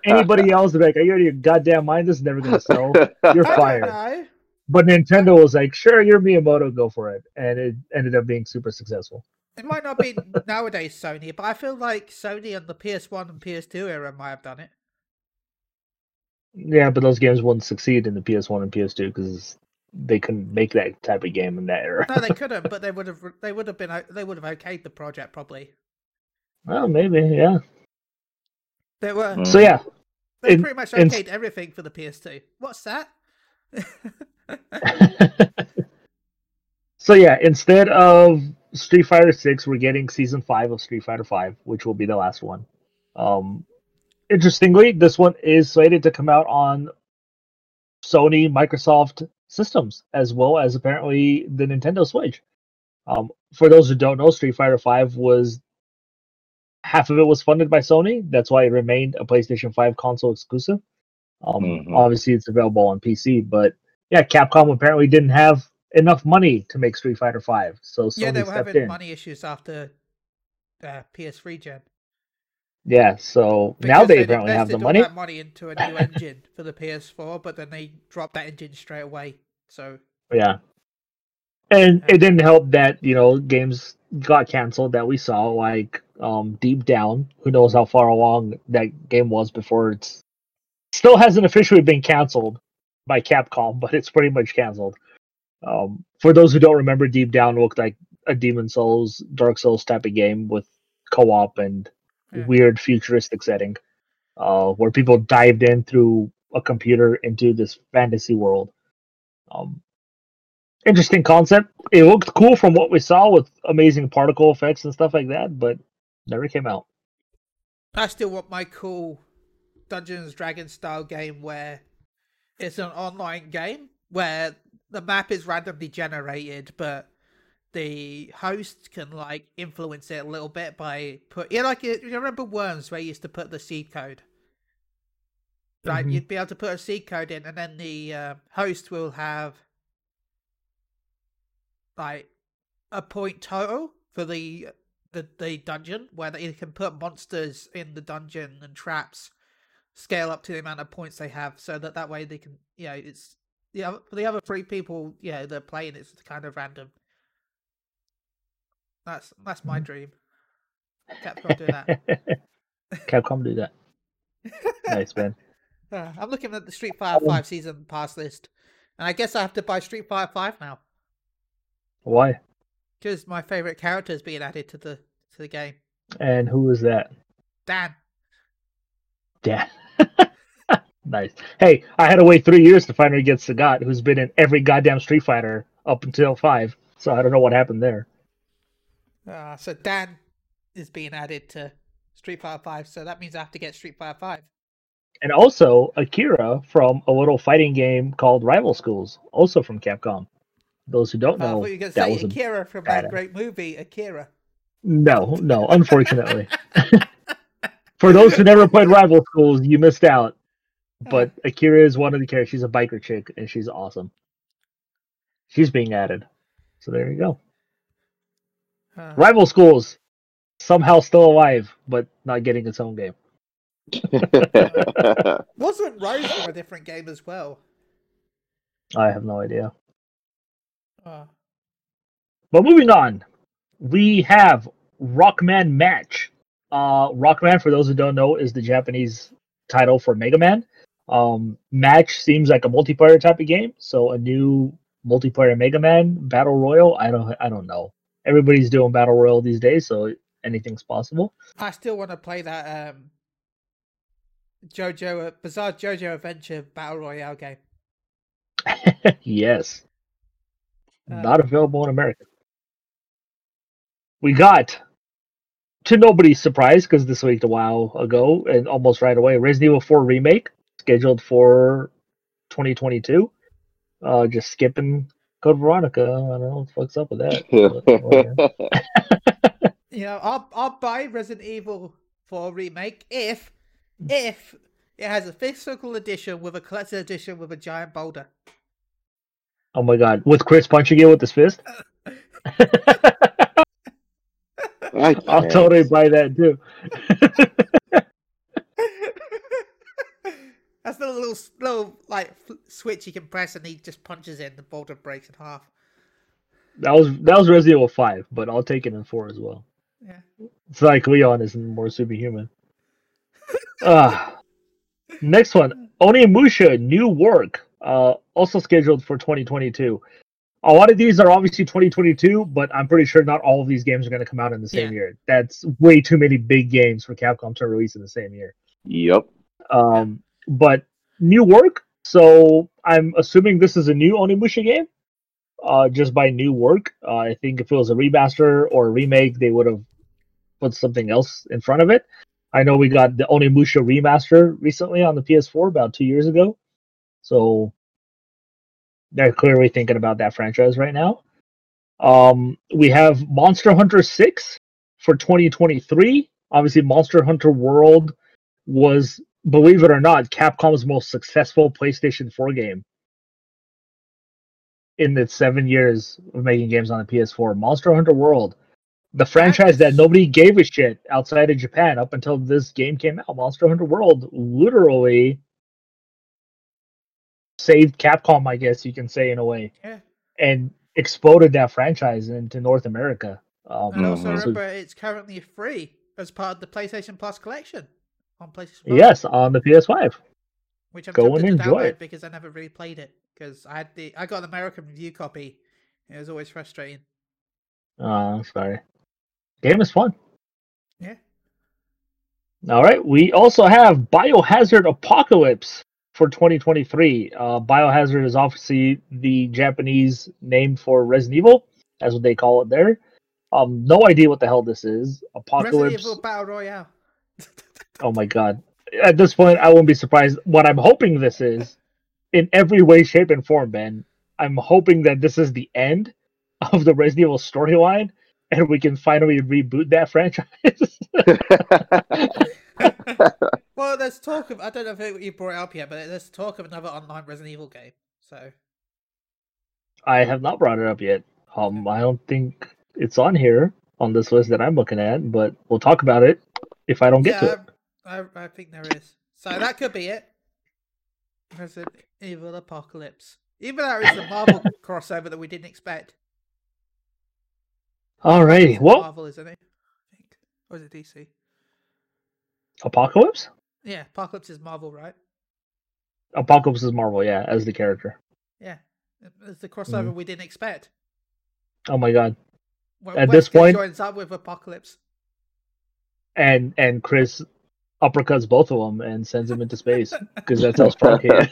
Anybody else, they're like, "Are you out of your goddamn mind? This is never gonna sell." You're fired. But Nintendo was like, "Sure, you're Miyamoto, go for it," and it ended up being super successful. It might not be nowadays Sony, but I feel like Sony and the PS1 and PS2 era might have done it. Yeah, but those games wouldn't succeed in the PS1 and PS2 because they couldn't make that type of game in that era. No, they couldn't, but they would have. They would have been. They would have okayed the project probably. well, maybe, yeah. They were. Mm. So yeah, They pretty much in- okayed everything for the PS2. What's that? so yeah, instead of Street Fighter Six, we're getting season five of Street Fighter Five, which will be the last one. Um, interestingly, this one is slated to come out on Sony, Microsoft systems, as well as apparently the Nintendo Switch. Um, for those who don't know, Street Fighter Five was half of it was funded by Sony. That's why it remained a PlayStation Five console exclusive. Um, Mhm. Obviously, it's available on PC, but yeah, Capcom apparently didn't have enough money to make Street Fighter Five, so Sony yeah, they were having in. money issues after uh, PS3 gen. Yeah, so now Because they they'd apparently have the money. that money into a new engine for the PS4, but then they dropped that engine straight away. So Yeah, and it didn't help that you know games got canceled that we saw, like um, Deep Down. Who knows how far along that game was before it's still hasn't officially been canceled by Capcom, but it's pretty much canceled. Um, for those who don't remember, Deep Down looked like a Demon's Souls, Dark Souls type of game with co-op and Yeah. weird futuristic setting, uh, where people dived in through a computer into this fantasy world. Um, interesting concept. It looked cool from what we saw with amazing particle effects and stuff like that, but never came out. I still want my cool Dungeons Dragons style game where it's an online game where the map is randomly generated, but the host can like influence it a little bit by put yeah, like you remember Worms where you used to put the seed code. Like Mhm. you'd be able to put a seed code in, and then the uh, host will have like a point total for the the the dungeon where they can put monsters in the dungeon and traps scale up to the amount of points they have so that that way they can you know it's the other for the other three people yeah, they're playing it's kind of random that's that's my Mhm. dream Capcom do that Capcom do that. Nice man. Uh, i'm looking at the street fighter 5 season pass list and i guess i have to buy street fighter 5 now Why? because my favorite character is being added to the to the game And who is that? dan Yeah. nice. Hey, I had to wait three years to finally get Sagat, who's been in every goddamn Street Fighter up until five. So I don't know what happened there. uh, so dan is being added to street fighter 5 so that means i have to get street fighter 5 And also Akira from a little fighting game called Rival Schools, also from Capcom. Those who don't Uh, I know, thought you were that say was Akira from that great movie, Akira. no, no, unfortunately. For those who never played Rival Schools, you missed out. But Akira is one of the characters. She's a biker chick, and she's awesome. She's being added. So there you go. Uh, Rival Schools somehow still alive, but not getting its own game. wasn't Rose from a different game as well? I have no idea. Uh, But moving on, we have Rockman Match. Uh, Rockman, for those who don't know, is the Japanese title for Mega Man. Um, Match seems like a multiplayer type of game, so a new multiplayer Mega Man battle royal. I don't, I don't know. Everybody's doing battle royal these days, so anything's possible. I still want to play that um, JoJo uh, Bizarre JoJo Adventure Battle Royale game. yes. Uh, Not available in America. We got, to nobody's surprise, because this leaked a while ago and almost right away, Resident Evil 4 Remake, scheduled for 2022. Uh, just skipping Code Veronica. I don't know what the fuck's up with that. but. You know, I'll I'll buy Resident Evil 4 remake if if it has a physical edition with a collector's edition with a giant boulder. oh my god. With Chris punching it with his fist? I I'll can't. totally buy that too. Little little like fl- switch you can press, and he just punches it, and the boulder breaks in half. That was that was Resident Evil Five, but I'll take it in four as well. Yeah. It's like Leon is more superhuman. Ah. next one, Onimusha, new work, uh, also scheduled for 2022. A lot of these are obviously 2022, but I'm pretty sure not all of these games are going to come out in the same Yeah. year. That's way too many big games for Capcom to release in the same year. Yep. Um, but new work, so I'm assuming this is a new Onimusha game. Uh, just by new work, uh, I think if it was a remaster or a remake, they would have put something else in front of it. I know we got the Onimusha remaster recently on the PS4 about two years ago, so they're clearly thinking about that franchise right now. Um, we have Monster Hunter 6 for 2023. Obviously, Monster Hunter World was, believe it or not, Capcom's most successful PlayStation 4 game in its seven years of making games on the PS4. Monster Hunter World, the franchise that nobody gave a shit outside of Japan up until this game came out. Monster Hunter World literally saved Capcom, I guess you can say in a way, Yeah. and exploded that franchise into North America. Um, And also Mhm. so- remember, it's currently free as part of the PlayStation Plus collection on PlayStation. Plus, yes, on the PS5. which I'm go and to enjoy it. because I never really played it because I had the I got an American review copy. It was always frustrating. Uh, sorry. Game is fun. Yeah. All right. We also have Biohazard Apocalypse for 2023. Uh, Biohazard is obviously the Japanese name for Resident Evil. That's what they call it there. Um, no idea what the hell this is. Apocalypse. Resident. Evil Battle Royale. Oh my god. At this point, I won't be surprised. What I'm hoping this is, in every way, shape, and form, Ben, I'm hoping that this is the end of the Resident Evil storyline and we can finally reboot that franchise. well, there's talk of I don't know if you brought it up yet, but there's talk of another online Resident Evil game. So I have not brought it up yet. Um, I don't think it's on here on this list that I'm looking at, but we'll talk about it if I don't get to it. I, I think there is. So that could be it. Resident Evil Apocalypse. Even though it's a Marvel crossover that we didn't expect. Alrighty. What? Well, Marvel, isn't it? I think. Or is it DC? Apocalypse. Yeah, Apocalypse is Marvel, right? Apocalypse is Marvel, yeah, as the character. Yeah. It's the crossover Mm-hmm. we didn't expect. Oh my god. Well, At this point- joins up with Apocalypse. And and Chris uppercuts both of them and sends them into space because that's how strong he is.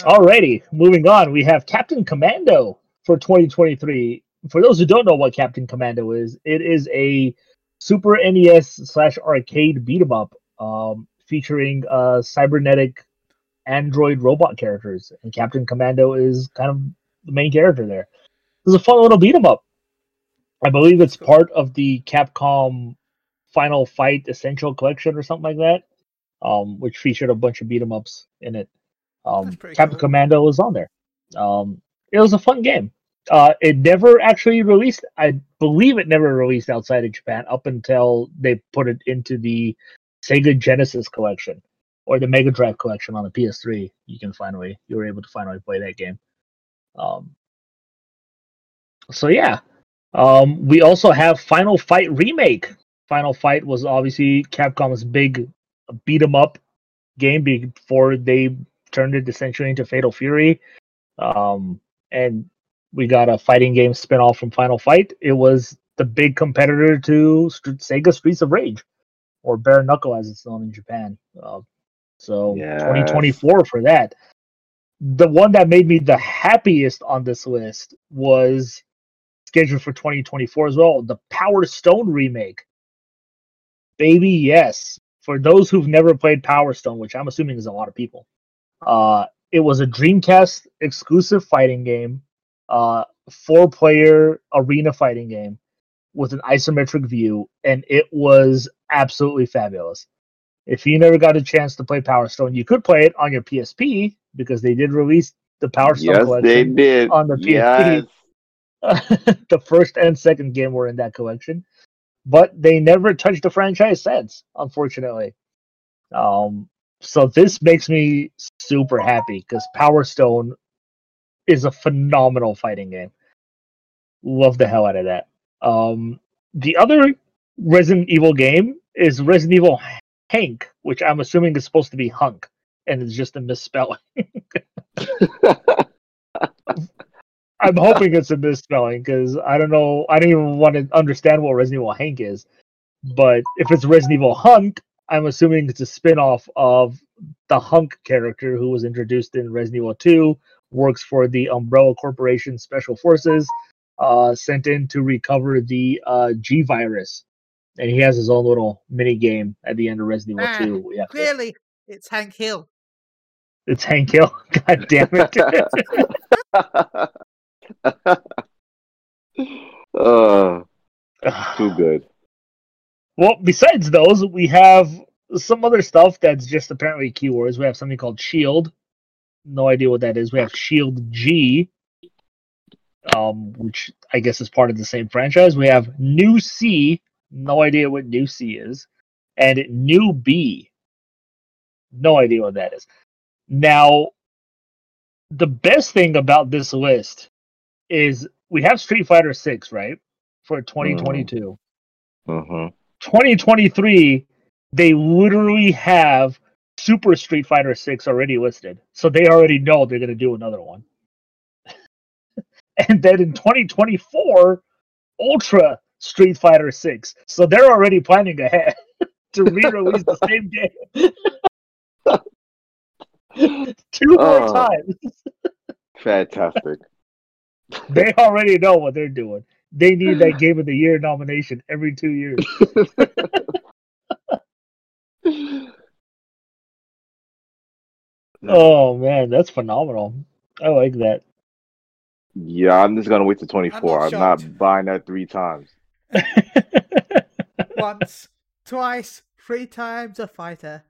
Alrighty, moving on. We have Captain Commando for 2023. For those who don't know what Captain Commando is, it is a Super NES slash arcade beat 'em up, um, featuring uh, cybernetic android robot characters, and Captain Commando is kind of the main character there. Is a fun little beat 'em up. I believe it's part of the Capcom Final Fight Essential Collection or something like that, um, which featured a bunch of beat 'em ups in it. Um, Captain cool. Commando was on there. Um, it was a fun game. Uh, it never actually released. I believe it never released outside of Japan up until they put it into the Sega Genesis collection or the Mega Drive collection on the PS3. You can finally you were able to finally play that game. Um, so yeah, um, we also have Final Fight remake. Final Fight was obviously Capcom's big beat 'em up game before they turned it essentially into Fatal Fury. Um, and we got a fighting game spin-off from Final Fight. It was the big competitor to St- Sega Streets of Rage, or Bare Knuckle as it's known in Japan. Uh, so Yes. 2024 for that. The one that made me the happiest on this list was scheduled for 2024 as well. The Power Stone remake. Baby, yes. For those who've never played Power Stone, which I'm assuming is a lot of people, uh, it was a Dreamcast exclusive fighting game, uh, four player arena fighting game with an isometric view, and it was absolutely fabulous. If you never got a chance to play Power Stone, you could play it on your PSP because they did release the Power Stone yes, collection they did. on the PSP. yes. the first and second game were in that collection. but they never touched the franchise since, unfortunately. Um, so this makes me super happy because Power Stone is a phenomenal fighting game. Love the hell out of that. Um, the other Resident Evil game is Resident Evil Hank, which I'm assuming is supposed to be Hunk, and it's just a misspelling. I'm hoping it's a misspelling because I don't know. I don't even want to understand what Resident Evil Hank is. But if it's Resident Evil Hunk, I'm assuming it's a spin-off of the Hunk character who was introduced in Resident Evil 2, works for the Umbrella Corporation Special Forces, uh, sent in to recover the uh, G virus. And he has his own little mini game at the end of Resident Evil Ah, 2. Yeah, Clearly, it's Hank Hill. it's Hank Hill. God damn it. uh, too good. Well, besides those, we have some other stuff that's just apparently keywords. We have something called Shield. No idea what that is. We have Shield G, um, which I guess is part of the same franchise. We have New C. No idea what New C is, and New B. No idea what that is. Now, the best thing about this list is we have Street Fighter Six, right, for 2022. hmm 2023, they literally have Super Street Fighter 6 already listed. So they already know they're going to do another one. and then in 2024, Ultra Street Fighter 6. So they're already planning ahead to re release the same game. Two more Oh. times. Fantastic. They already know what they're doing. They need that Game of the Year nomination every two years. Oh man, that's phenomenal. I like that. Yeah, I'm just gonna wait to 24. I'm not, shocked. buying that three times. Once, twice, three times a fighter.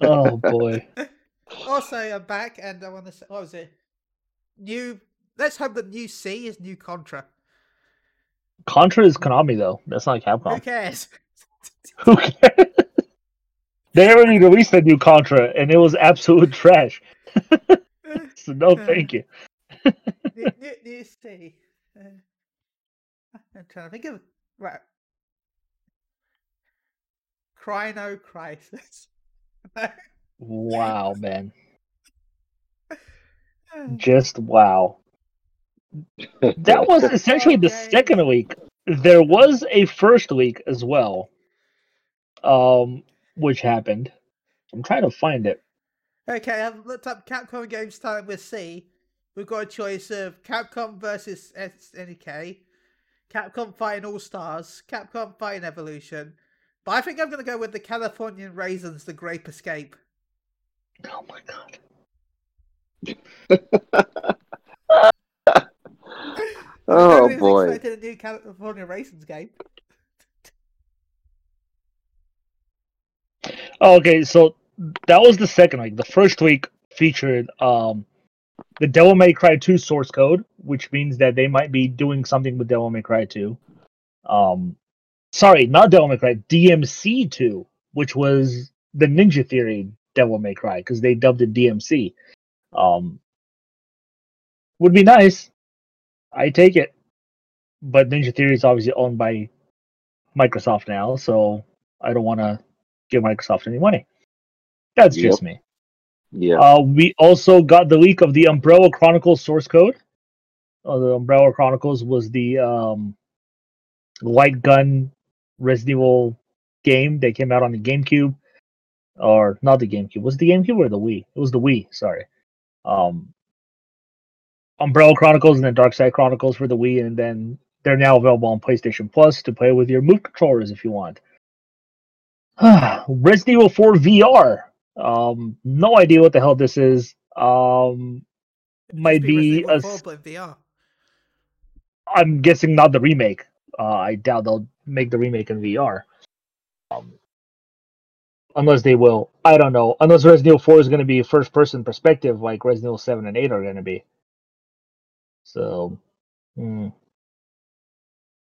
oh boy. Also, I'm back, and I want to say, what was it? New. Let's hope that new C is new Contra. Contra is Konami though. That's not Capcom. Who cares? Who cares? they already released a new Contra and it was absolute trash. So no thank you. new, new, new C. Uh, I'm trying to think of right. Crino Crisis. Wow, man. Just wow. That was essentially the second week. There was a first week as well. Um which happened. I'm trying to find it. Okay, I've looked up Capcom games starting with C. We've got a choice of Capcom versus SNK, Capcom Fighting All Stars, Capcom Fighting Evolution. But I think I'm going to go with the Californian Raisins, The Grape Escape. Oh my god. Oh boy. expecting a new California Raisins game. Okay, so that was the second week. The first week featured um the Devil May Cry 2 source code, which means that they might be doing something with Devil May Cry 2. Um sorry, not Devil May Cry, DMC 2, which was the Ninja Theory Devil May Cry because they dubbed it DMC. Um would be nice. I take it. But Ninja Theory is obviously owned by Microsoft now, so I don't want to give Microsoft any money. That's just me. Yeah. Uh, we also got the leak of the Umbrella Chronicles source code. Uh, the Umbrella Chronicles was the um, light gun Resident Evil game that came out on the GameCube, or not the GameCube. Was it the GameCube or the Wii? It was the Wii. Sorry. Um, Umbrella Chronicles and then Dark Side Chronicles for the Wii, and then they're now available on PlayStation Plus to play with your Move controllers if you want. Resident Evil 4 VR. Um, no idea what the hell this is. Um, might Just be a. 4, but VR. I'm guessing not the remake. Uh, I doubt they'll make the remake in VR. Um, unless they will, I don't know. Unless Resident Evil 4 is going to be first person perspective, like Resident Evil 7 and 8 are going to be. So, hmm.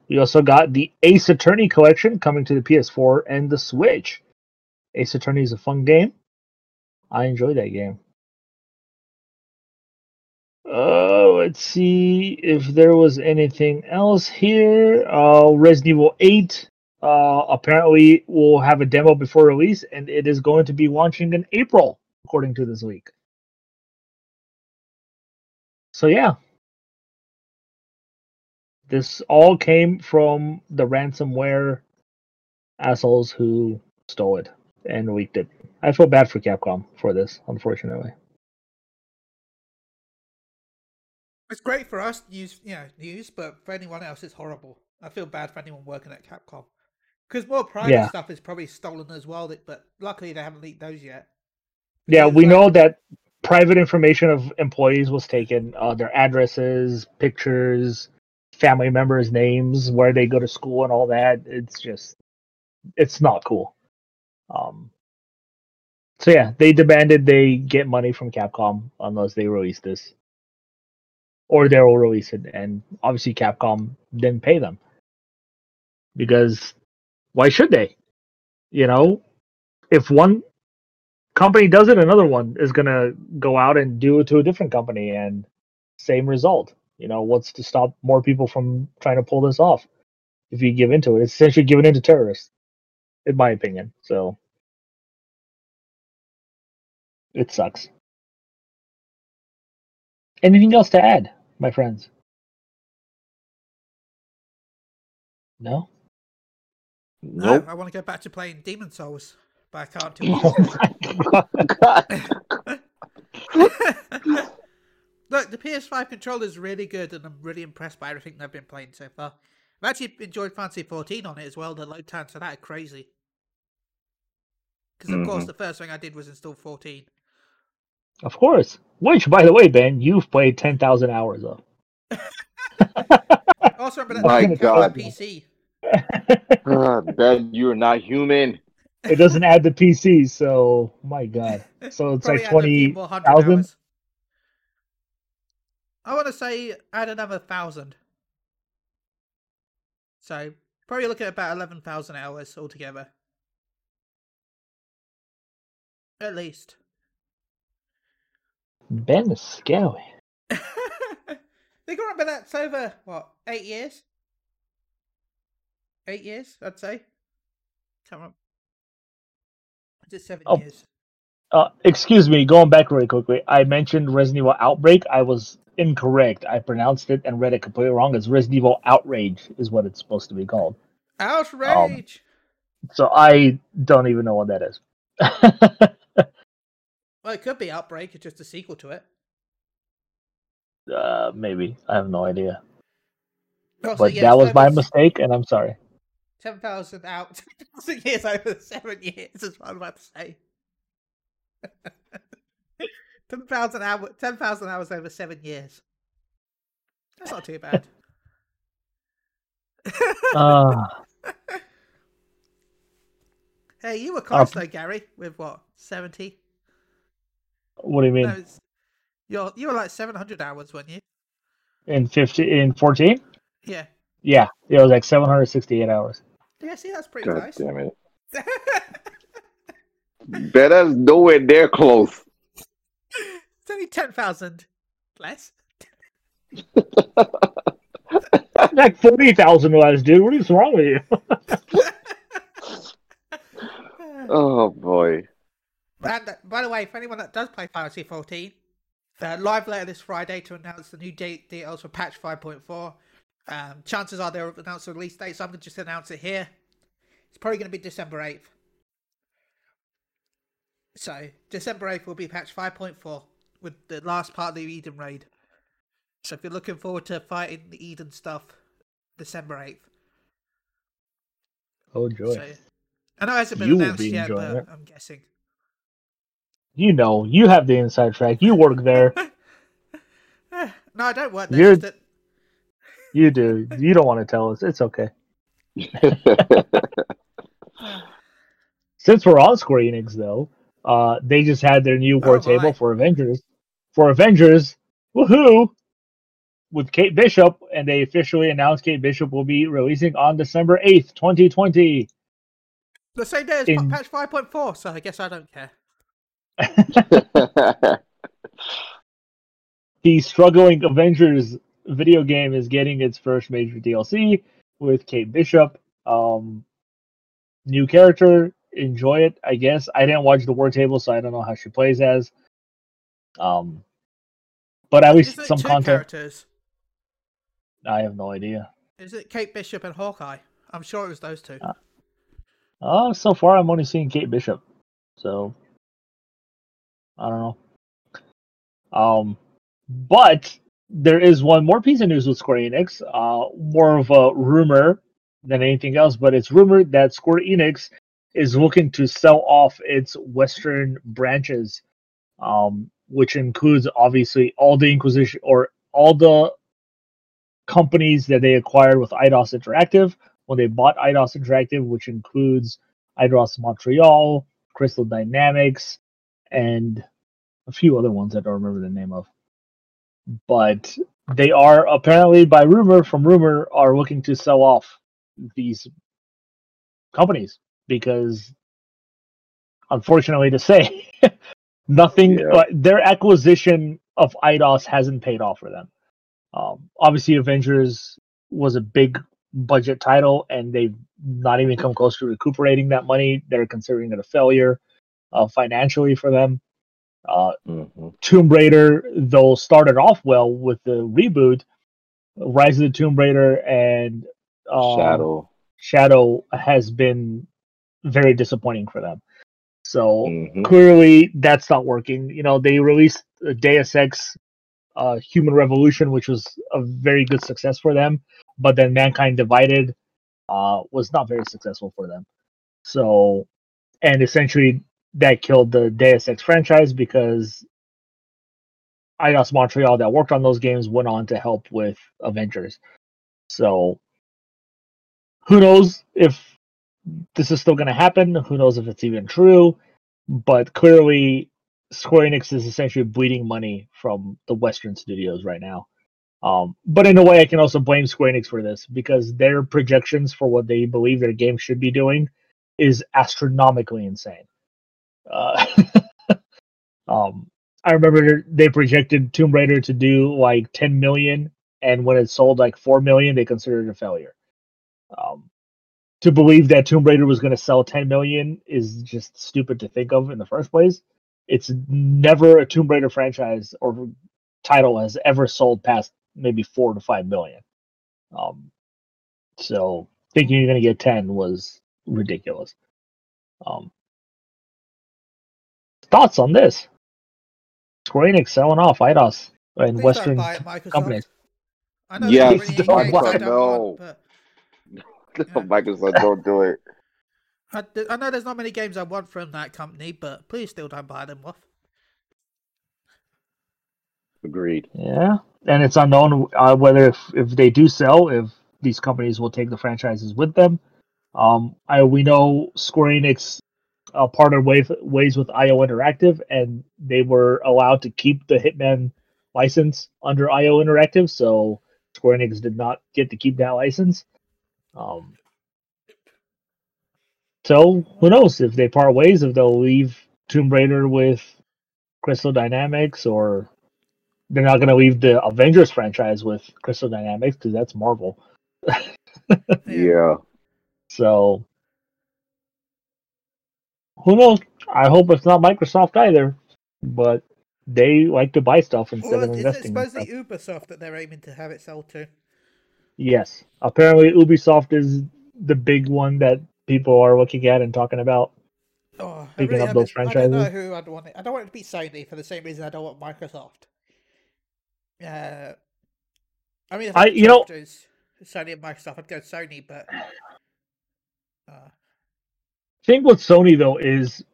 We also got the Ace Attorney collection coming to the PS4 and the Switch. Ace Attorney is a fun game. I enjoy that game. Uh, let's see if there was anything else here. Uh, Resident Evil 8 uh, apparently will have a demo before release, and it is going to be launching in April, according to this week. So yeah, this all came from the ransomware assholes who stole it and leaked it. I feel bad for Capcom for this, unfortunately. It's great for us news, you know, news, but for anyone else, it's horrible. I feel bad for anyone working at Capcom because more private Yeah. stuff is probably stolen as well. But luckily, they haven't leaked those yet. Yeah, we like- know that private information of employees was taken, uh, their addresses, pictures, family members' names, where they go to school, and all that. It's just, it's not cool. Um, so yeah, they demanded they get money from Capcom unless they release this, or they will release it, and obviously Capcom didn't pay them because why should they? You know, if one company does it, another one is gonna go out and do it to a different company, and same result. You know, what's to stop more people from trying to pull this off? If you give into it, it's essentially giving in to terrorists, in my opinion. So it sucks. Anything else to add, my friends? No. No, Nope. I want to go back to playing Demon's Souls, but I can't do Oh my God. Look, the PS5 controller is really good, and I'm really impressed by everything I've been playing so far. I've actually enjoyed Fantasy 14 on it as well. The load times for that are crazy. Because of mm-hmm. course, the first thing I did was install 14. Of course. Which, by the way, Ben, you've played 10,000 hours of. also remember that My God. PC. uh, ben, you are not human. It doesn't add the PC, so my God. So it's Probably like 20,000? I want to say add another thousand. So probably looking at about eleven thousand hours altogether. At least. Ben is scary. they got remember that's over what eight years. Eight years, I'd say. Can't remember. Is it seven Oh. years? Uh, excuse me, going back really quickly. I mentioned Resident Evil Outbreak. I was incorrect. I pronounced it and read it completely wrong. It's Resident Evil Outrage is what it's supposed to be called. Outrage! So I don't even know what that is. well, it could be Outbreak. It's just a sequel to it. uh, maybe I have no idea. But yeah, that was my mistake, and I'm sorry. 10,000 out. 10,000 years over seven years is what I'm about to say. 10,000 hours, 10,000 hours over seven years. That's not too bad. Uh, hey, you were close though, Gary, with what, 70? what do you mean? No, you're, you were like 700 hours, weren't you? In fifteen, in fourteen? Yeah. Yeah, it was like 768 hours. Yeah, see, that's pretty God close. damn it. Ben, that's nowhere near close. It's only 10,000 less. like 40,000 less, dude. What is wrong with you? Oh boy. And uh, by the way, for anyone that does play Fantasy 14, uh, live later this Friday to announce the new date details for patch 5.4. Um, chances are they'll announce the release date, so I'm going to just announce it here. It's probably going to be December 8th. So, December 8th will be patch 5.4 with the last part of the Eden raid. So, if you're looking forward to fighting the Eden stuff, December 8th. Oh, joy. So, I know it hasn't been You announced be yet, enjoying but it. I'm guessing. You know, you have the inside track. You work there. No, I don't work there. You're- just that- You do. You don't want to tell us. It's okay. Since we're on Square Enix, though, uh, they just had their new war Oh, table for Avengers. For Avengers, woohoo! with Kate Bishop, and they officially announced Kate Bishop will be releasing on December eighth, twenty twenty. The same day as In- patch 5.4, so I guess I don't care. the struggling Avengers video game is getting its first major DLC with Kate Bishop. Um, new character, enjoy it. I guess I didn't watch the war table, so I don't know how she plays as. Um, but at least Isn't some content. characters? I have no idea. Is it Kate Bishop and Hawkeye? I'm sure it was those two. Uh, Oh, so far I'm only seeing Kate Bishop, so I don't know. Um, but there is one more piece of news with Square Enix. Uh, more of a rumor than anything else, but it's rumored that Square Enix is looking to sell off its Western branches, um, which includes obviously all the Inquisition or all the companies that they acquired with Eidos Interactive when they bought Eidos Interactive, which includes Eidos Montreal, Crystal Dynamics, and a few other ones I don't remember the name of. But they are apparently, by rumor, from rumor, are looking to sell off these companies because, unfortunately to say, nothing. Yeah. Their acquisition of Eidos hasn't paid off for them. Um, obviously, Avengers was a big budget title, and they've not even come close to recuperating that money. They're considering it a failure uh, financially for them. Uh, Mhm. Tomb Raider, though, started off well with the reboot, Rise of the Tomb Raider and um, Shadow. Shadow has been very disappointing for them. So Mhm. clearly that's not working. You know, they released uh, Deus Ex uh, Human Revolution, which was a very good success for them, but then Mankind Divided uh, was not very successful for them. So, and essentially that killed the Deus Ex franchise because Eidos Montreal that worked on those games went on to help with Avengers. So, who knows if this is still going to happen? Who knows if it's even true? But clearly, Square Enix is essentially bleeding money from the Western studios right now. Um, but in a way, I can also blame Square Enix for this because their projections for what they believe their game should be doing is astronomically insane. Uh, um, I remember they projected Tomb Raider to do like 10 million, and when it sold like 4 million, they considered it a failure. Um, to believe that Tomb Raider was going to sell 10 million is just stupid to think of in the first place. It's never a Tomb Raider franchise or title has ever sold past maybe four to five million. Um, so thinking you're going to get 10 was ridiculous. Um, thoughts on this? Square Enix selling off Eidos and Western don't buy it, Microsoft. companies. I know Yes, there's don't many I it. don't No. Microsoft, don't do it. I, I know there's not many games I want from that company, but please still don't buy them off. Agreed. Yeah, and it's unknown uh, whether if, if they do sell, if these companies will take the franchises with them. Um, I we know Square Enix uh, partnered ways ways with IO Interactive, and they were allowed to keep the Hitman license under IO Interactive. So Square Enix did not get to keep that license. Um, so who knows if they part ways, if they'll leave Tomb Raider with Crystal Dynamics, or they're not going to leave the Avengers franchise with Crystal Dynamics because that's Marvel. Yeah. So who knows? I hope it's not Microsoft either, but they like to buy stuff instead Well, of is it investing. in supposedly stuff. Ubisoft that they're aiming to have it sold to? Yes, apparently Ubisoft is the big one that people are looking at and talking about. Oh, I Speaking really of those this- I don't know franchises. who I'd want it. I don't want it to be Sony for the same reason I don't want Microsoft. Uh, I mean, if I- you know- Sony and Microsoft, I'd go Sony, but uh, thing with Sony though is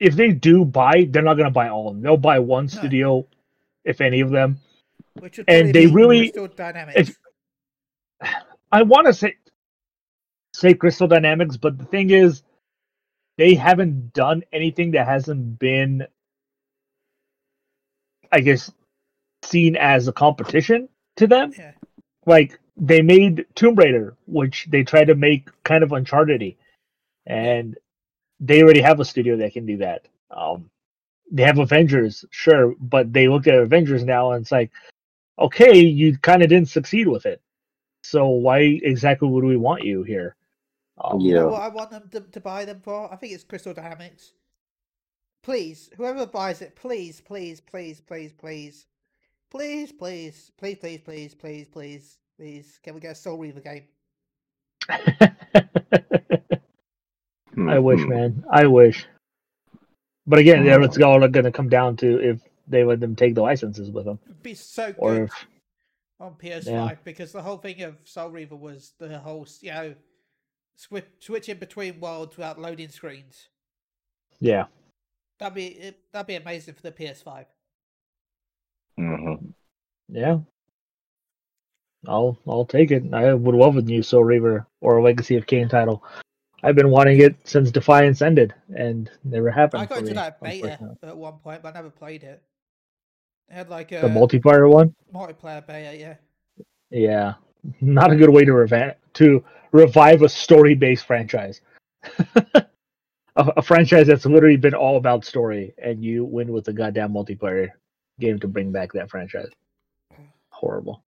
if they do buy, they're not going to buy all of them. They'll buy one No. studio, if any of them. which would And they really-. I want to say say Crystal Dynamics, but the thing is, they haven't done anything that hasn't been, I guess, seen as a competition to them. Yeah. Like they made Tomb Raider, which they tried to make kind of Uncharted, and they already have a studio that can do that. Um, they have Avengers, sure, but they look at Avengers now and it's like, okay, you kind of didn't succeed with it. So why exactly would we want you here? Um, You know what I want them to, to buy them for? I think it's Crystal Dynamics. Please, whoever buys it, please, please, please, please, please, please, please, please, please, please, please, please, please, can we get a Soul Reaver game? I wish, Mhm. man. I wish. But again, Mm. it's all going to come down to if they let them take the licenses with them, It'd be so or if on PS5 because the whole thing of Soul Reaver was the whole, you know, swi switching between worlds without loading screens. yeah, That'd be it, that'd be amazing for the PS5. Mhm. yeah. I'll I'll take it. I would love a new Soul Reaver or a Legacy of Kain title. I've been wanting it since Defiance ended, and never happened. I got into me, that beta at one point, but I never played it. It had like The a multiplayer one, multiplayer beta, yeah. yeah, not a good way to revive to revive a story-based franchise. a, a franchise that's literally been all about story, and you win with a goddamn multiplayer game to bring back that franchise. Horrible.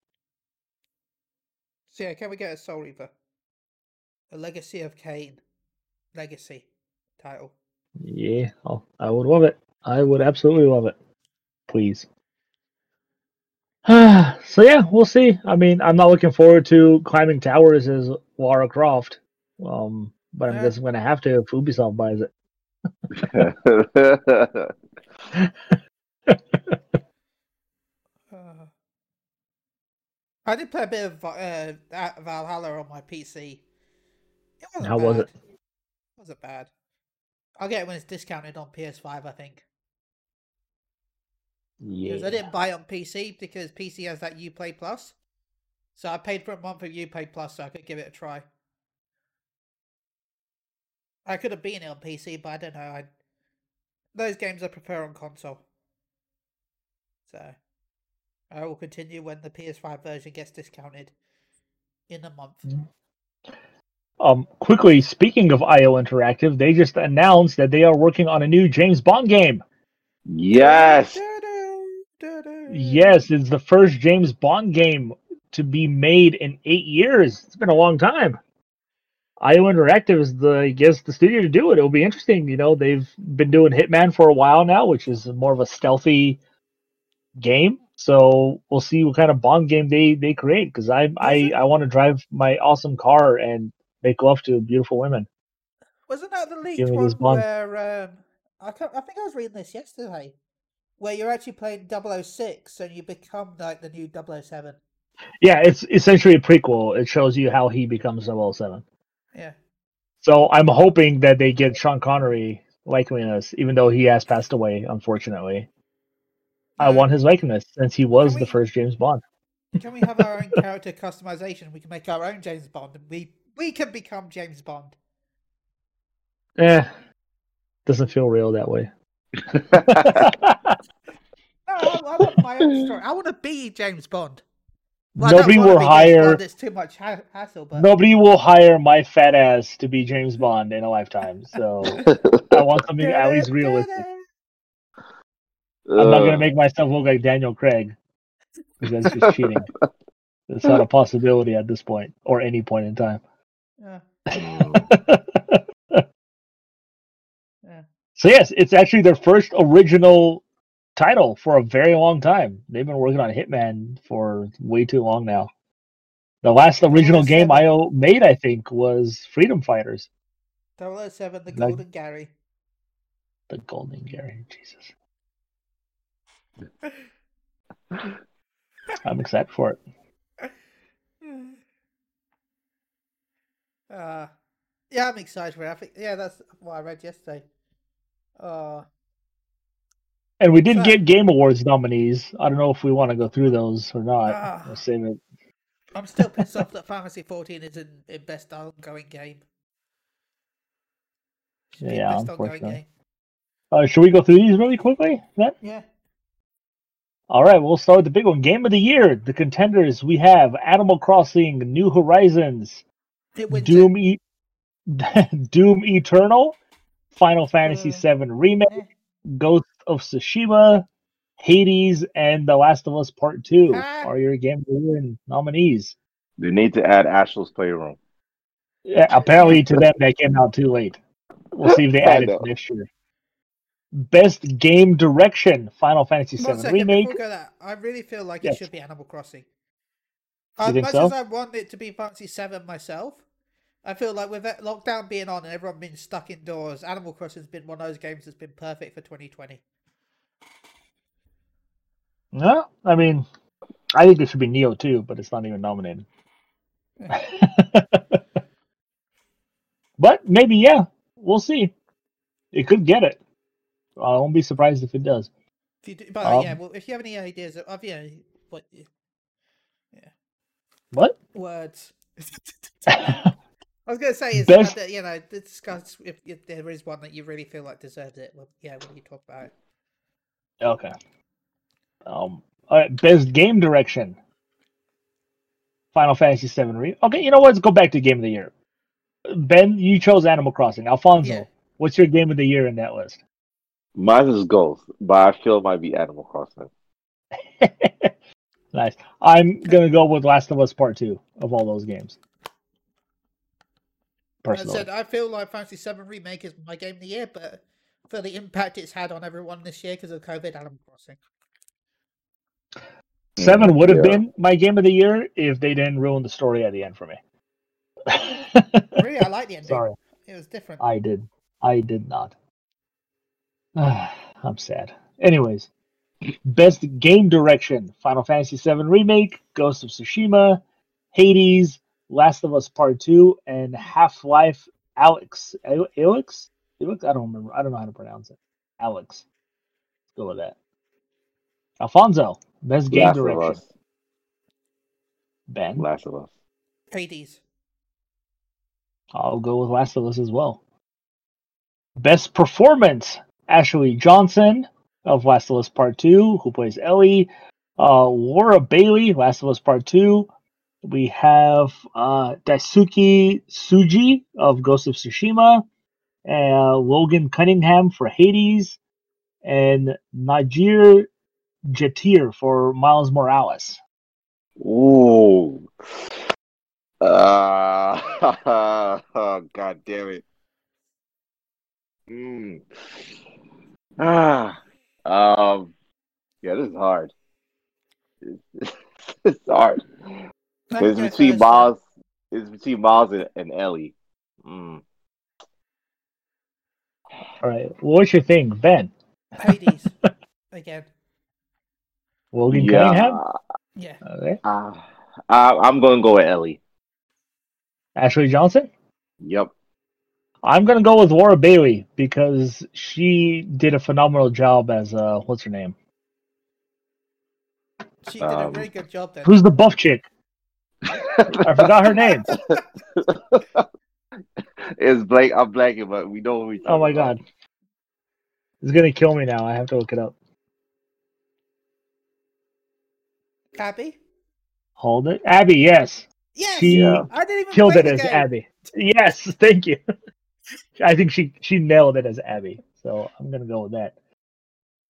So yeah, can we get a Soul Reaver? A Legacy of Kain. Legacy title. Yeah, I'll, I would love it. I would absolutely love it. Please. so yeah, we'll see. I mean, I'm not looking forward to climbing towers as Lara Croft. Um, but I'm Yeah. guessing gonna have to if Ubisoft buys it. Uh, I did play a bit of uh, Valhalla on my PC. It wasn't How was bad. it? wasn't bad. I'll get it when it's discounted on PS5, I think. Because I didn't buy it on PC because PC has that Uplay Plus. So I paid for a month of Uplay Plus so I could give it a try. I could have been it on PC, but I don't know. I those games I prefer on console. So I will continue when the PS5 version gets discounted in a month. Um, quickly speaking of IO Interactive, they just announced that they are working on a new James Bond game. yes. Yes, it's the first James Bond game to be made in eight years. It's been a long time. IO Interactive is the, I guess, the studio to do it. It'll be interesting. You know, they've been doing Hitman for a while now, which is more of a stealthy game. So we'll see what kind of Bond game they they create. Because I I I want to drive my awesome car and make love to beautiful women. Wasn't that the leaked one where um, I can't, I think I was reading this yesterday, where you're actually playing 006 and you become like the new 007. Yeah, it's essentially a prequel. It shows you how he becomes 007. Yeah. So I'm hoping that they get Sean Connery likeliness, even though he has passed away, unfortunately. I Uh, want his likeness since he was can the first James Bond. Can we have our own character customization? We can make our own James Bond, and we we can become James Bond. Eh, doesn't feel real that way. No, I, I want my own story. I want to be James Bond. Well, Nobody will hire. Bond, It's too much hassle, but Nobody will hire my fat ass to be James Bond in a lifetime. So I want something at least realistic. I'm not gonna make myself look like Daniel Craig because that's just cheating. It's not a possibility at this point or any point in time. Yeah. Mm. So yes, it's actually their first original title for a very long time. They've been working on Hitman for way too long now. The last original game 007. IO made, I think, was Freedom Fighters. 007, the Like- Golden Gary. The Golden Gary, Jesus. I'm excited for it. Uh, yeah, I'm excited for it. I think, yeah, that's what I read yesterday. Uh, And we did So- get Game Awards nominees. I don't know if we want to go through those or not. Ah. We'll save it. I'm still pissed off that Fantasy 14 is in, in best ongoing game. Should Yeah, best ongoing unfortunately. game. Uh, should we go through these really quickly? Then? Yeah. All right, we'll start with the big one. Game of the year. The contenders we have Animal Crossing, New Horizons, Doom, e- Doom Eternal, Final Fantasy VII Remake. Ghost of Tsushima, Hades, and The Last of Us Part Two Ah. are your Game of the Year nominees. They need to add Astro's Playroom. Yeah, apparently, to them, that came out too late. We'll see if they add it next year. Best game direction: Final Fantasy One VII second, Remake. go that, I really feel like Yes. it should be Animal Crossing. You As think much so? as I want it to be Fantasy Seven myself, I feel like with that lockdown being on and everyone being stuck indoors, Animal Crossing's been one of those games that's been perfect for 2020. No, I mean, I think it should be Nioh too, but it's not even nominated. but maybe, yeah, we'll see. It could get it. I won't be surprised if it does. If you do, but Um, yeah, well, if you have any ideas of, yeah, what yeah, What? words. I was going to say is Best- that, you know discuss if, if there is one that you really feel like deserves it. Well, yeah, when you talk about it. Okay. Um. All right. Best game direction. Final Fantasy VII Re. Okay, you know what? Let's go back to game of the year. Ben, you chose Animal Crossing. Alfonso, Yeah. what's your game of the year in that list? Mine is Ghost, but I feel it might be Animal Crossing. nice. I'm gonna go with Last of Us Part Two of all those games. I said I feel like Fantasy Seven Remake is my game of the year, but for the impact it's had on everyone this year because of COVID, Animal Crossing. Seven would have Yeah. been my game of the year if they didn't ruin the story at the end for me. Really, I like the ending. Sorry, It was different. I did. I did not. I'm sad. Anyways, best game direction: Final Fantasy VII Remake, Ghost of Tsushima, Hades, Last of Us Part Two, and Half Life. Alex, Alex, Alex. I don't remember. I don't know how to pronounce it. Alex. Let's go with that. Alfonso, best game Last of direction. Us. Ben, Last of Us. Hades. I'll go with Last of Us as well. Best performance: Ashley Johnson of Last of Us Part Two, who plays Ellie. Uh, Laura Bailey, Last of Us Part Two. We have uh, Daisuke Tsuji of Ghost of Tsushima, uh, Logan Cunningham for Hades, and Nadji Jeter for Miles Morales. Ooh. Uh, oh, God damn it. Mm. Ah. Um. Yeah, this is hard. It's, it's hard. Let It's between first, Miles. It's between Miles and, and Ellie. Mm. All right, what's your thing, Ben? Hades. Again. Logan Yeah. Cunningham. Yeah. Okay. Uh, I, I'm going to go with Ellie. Ashley Johnson. Yep. I'm gonna go with Laura Bailey because she did a phenomenal job as uh, what's her name? She did a Um, really good job then. Who's the buff chick? I forgot her name. it's Blake? I'm blanking, but we know who we. Oh my god, it's gonna kill me now. I have to look it up. Abby? Hold it, Abby. Yes, Yes! she Yeah. I didn't even killed it as game. Abby. Yes, thank you. I think she she nailed it as Abby. So I'm gonna go with that.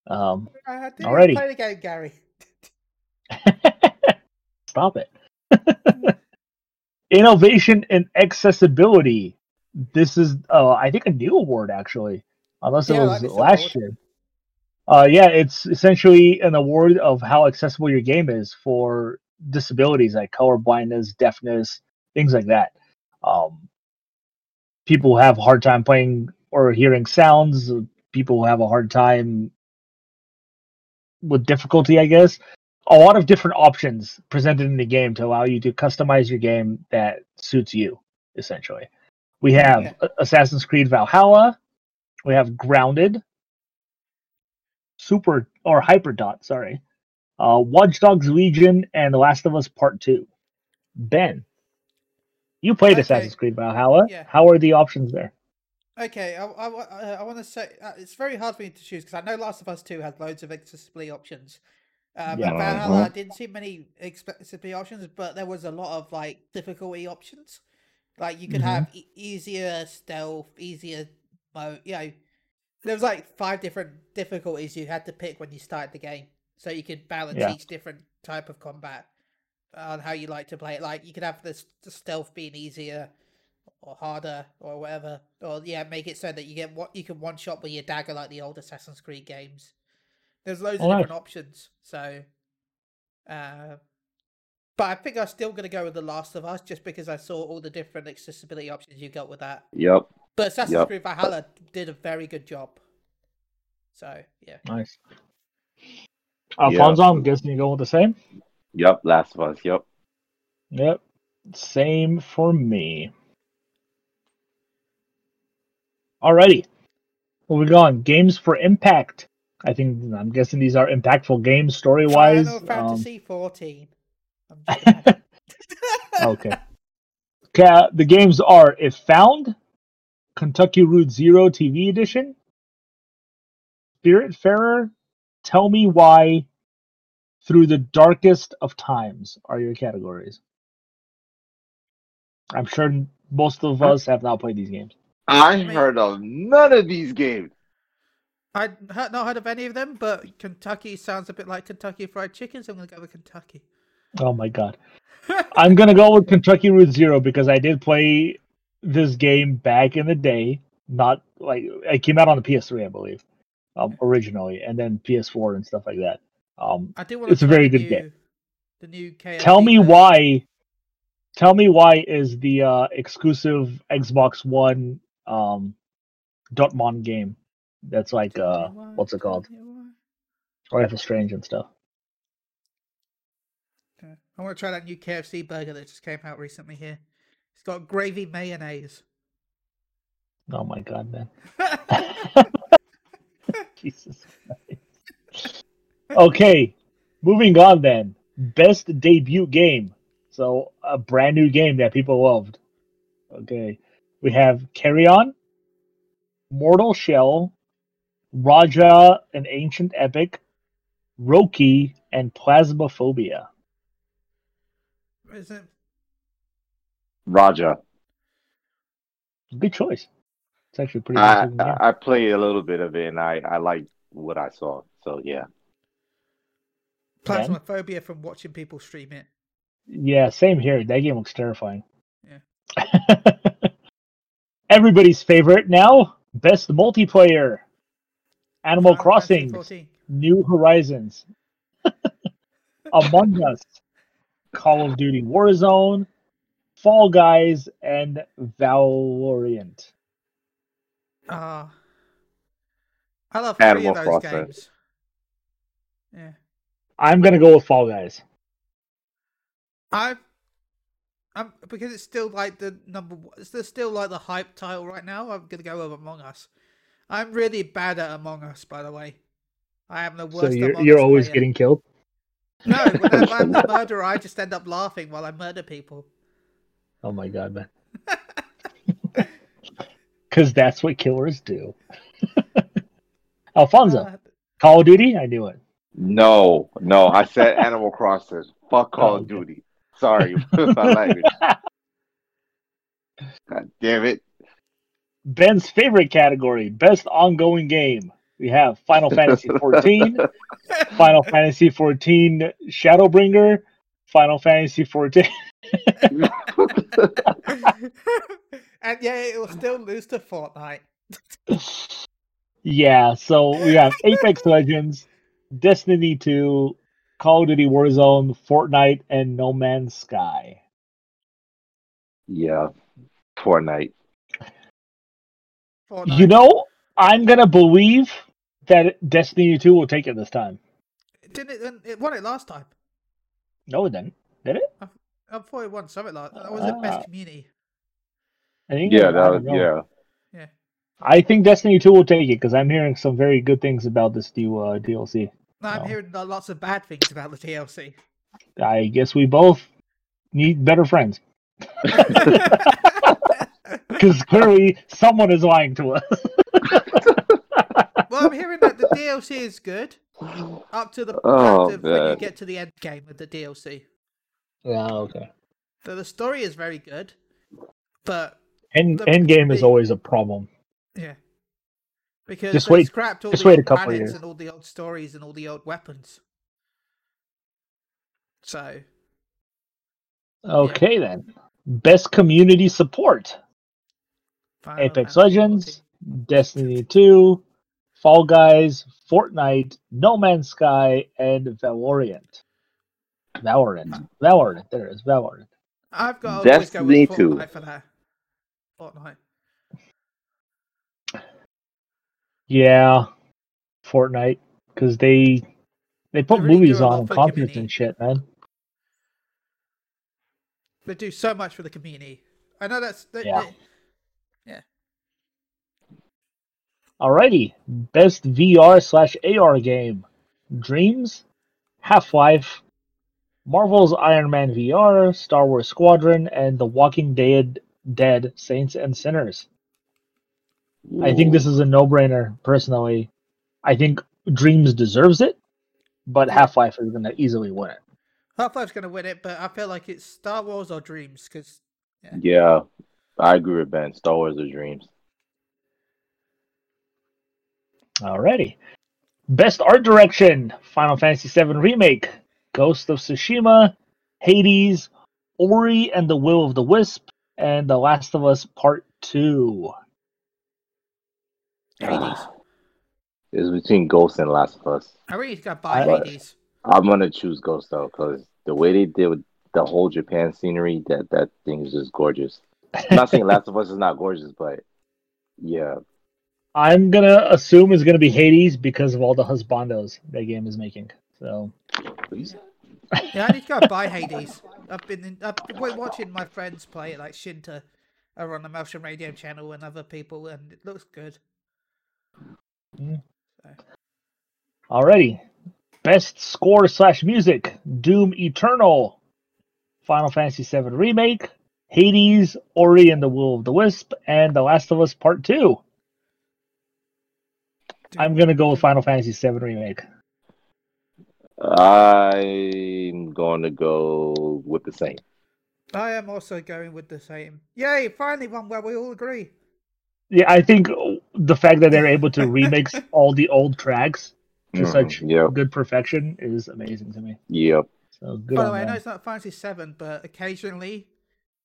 Um, I didn't Alrighty. even play the game, Gary. Stop it. Innovation and accessibility. This is, uh, I think, a new award actually, unless it Yeah, was last year. Uh, yeah, it's essentially an award of how accessible your game is for disabilities like color blindness, deafness, things like that. Um, people who have a hard time playing or hearing sounds. People who have a hard time with difficulty, I guess a lot of different options presented in the game to allow you to customize your game that suits you essentially we have Yeah. Assassin's creed valhalla we have grounded super or Hyper Dot, sorry uh watch dogs legion and the last of us part 2 ben you played Okay. assassin's creed valhalla Yeah. how are the options there Okay, I, I, I want to say uh, it's very hard for me to choose because I know Last of Us 2 has loads of accessibility options. Um, Yeah. Valhalla, I Mhm. didn't see many accessibility options, but there was a lot of like difficulty options. Like you could Mhm. have e- easier stealth, easier mode. You know, there was like five different difficulties you had to pick when you started the game, so you could balance Yeah. each different type of combat on how you like to play it. Like you could have this the stealth being easier or harder or whatever, or yeah, make it so that you get what you can one shot with your dagger like the old Assassin's Creed games. There's loads Oh, of nice. different options. So, uh, but I think I'm still gonna go with The Last of Us just because I saw all the different accessibility options you got with that. Yep. But Assassin's Yep. Creed Valhalla did a very good job. So yeah, Nice. Alfonso, I'm guessing you go with the same. Yep. Last of Us. Yep. Yep. Same for me. Alrighty. Moving on. Games for impact. I think I'm guessing these are impactful games story wise. Final Fantasy 14. I'm joking. okay. Okay, uh, the games are If Found, Kentucky Route Zero TV Edition, Spiritfarer, Tell Me Why, Through the Darkest of Times are your categories. I'm sure most of us have not played these games. I heard of none of these games. I'd not heard of any of them, but Kentucky sounds a bit like Kentucky Fried Chicken, so I'm gonna go with Kentucky. Oh my god. I'm gonna go with Kentucky Route Zero because I did play this game back in the day. Not like it came out on the PS3, I believe, um, originally, and then PS4 and stuff like that. Um, I do want. It's a very good game. The new tell me version. why. Tell me why is the uh, exclusive Xbox One um, Dontnod game? That's like uh, what's it called? Life is Strange and stuff. Okay. I want to try that new KFC burger that just came out recently here. It's got gravy mayonnaise. Oh my god, man! Jesus. Christ. Okay, moving on then. Best debut game. So a brand new game that people loved. Okay, we have Carry On, Mortal Shell, Raji, an Ancient Epic, Roki, and Phasmophobia. Is it? Raji. Good choice. It's actually pretty. I, good. I I played a little bit of it and I I liked what I saw. So yeah. Ben? Phasmophobia from watching people stream it. Yeah, same here. That game looks terrifying. Yeah. Everybody's favorite now, best multiplayer. Animal Final Crossing, New Horizons, Among Us, Call of Duty Warzone, Fall Guys, and Valorant. Ah. I love three Animal of those Crossing. games. Yeah. I'm gonna go with Fall Guys. I, I'm because it's still like the number. one It's still like the hype title right now. I'm gonna go with Among Us. I'm really bad at Among Us, by the way. I am the worst. So you're Among you're Us always player. getting killed. No, whenever I'm the murderer, I just end up laughing while I murder people. Oh my god, man. Because that's what killers do. Alfonso, Uh, Call of Duty, I knew it. No, no, I said Animal Crossing. Fuck Call Oh, of. Duty. Sorry my language. God damn it. Ben's favorite category, best ongoing game. We have Final Fantasy 14, Final Fantasy 14 Shadowbringer, Final Fantasy 14. and yeah, it will still lose to Fortnite. yeah, so we have Apex Legends, Destiny 2, Call of Duty Warzone, Fortnite, and No Man's Sky. Yeah. Fortnite. Fortnite. You know, I'm gonna believe that Destiny 2 will take it this time. didn't it? It won it last time. No, it didn't. Did it? I thought it won something like that. Was it Ah. best community? I think Yeah, that was, know. yeah. I think Destiny 2 will take it because I'm hearing some very good things about this new uh, DLC. No, I'm No. hearing uh, lots of bad things about the DLC. I guess we both need better friends because clearly someone is lying to us. well, I'm hearing that the DLC is good. up to the Oh, back to when you get to the end game of the DLC. Yeah, okay. So the story is very good, but End The- end game is always a problem. yeah, because Just wait- scrapped all just the wait a couple planets years. and all the old stories and all the old weapons. So Okay then. Best community support. Final Apex Fantasy Legends, Destiny 2, Fall Guys, Fortnite, No Man's Sky, and Valorant. Valorant. Hmm. Valorant. There it is. Valorant. I've got to always go with Destiny 2. Fortnite for that. Fortnite. Yeah. Fortnite. Because they they put They really movies do a lot on and for the concerts community. and shit, man. They do so much for the community. I know that's they, Yeah. They- Alrighty. Best VR slash AR game. Dreams, Half Life, Marvel's Iron Man VR, Star Wars Squadron, and The Walking Dead Dead Saints and Sinners. I think this is a no brainer, personally. I think Dreams deserves it, but Half Life is gonna easily win it. Half Life's going to win it, but I feel like it's Star Wars or Dreams because Yeah. Yeah, I agree with Ben. Star Wars or Dreams. Alrighty. Best art direction: Final Fantasy VII Remake, Ghost of Tsushima, Hades, Ori and the Will of the Wisp, and The Last of Us Part Two. Hades. It's between Ghost and Last of Us. I really got to buy I- Hades. I'm gonna choose Ghost though, because the way they did with the whole Japan scenery, that that thing is just gorgeous. I'm not saying Last of Us is not gorgeous, but yeah, I'm gonna assume it's gonna be Hades because of all the husbandos that game is making. So Please? Yeah, I need to go and buy Hades. I've been in, I've been watching my friends play it, like Shinta, over on the Motion Radio channel, and other people, and it looks good. Mm. Alrighty. Best score slash music: Doom Eternal, Final Fantasy VII Remake, Hades, Ori and the Will of the Wisp, and The Last of Us Part Two. I'm gonna go with Final Fantasy VII Remake. I'm going to go with the same. I am also going with the same. Yay! Finally, one where we all agree. Yeah, I think the fact that they're able to remix all the old tracks to Mhm, such Yep, good perfection is amazing to me. yep. So good By the on way, I know it's not Fantasy Seven, but occasionally,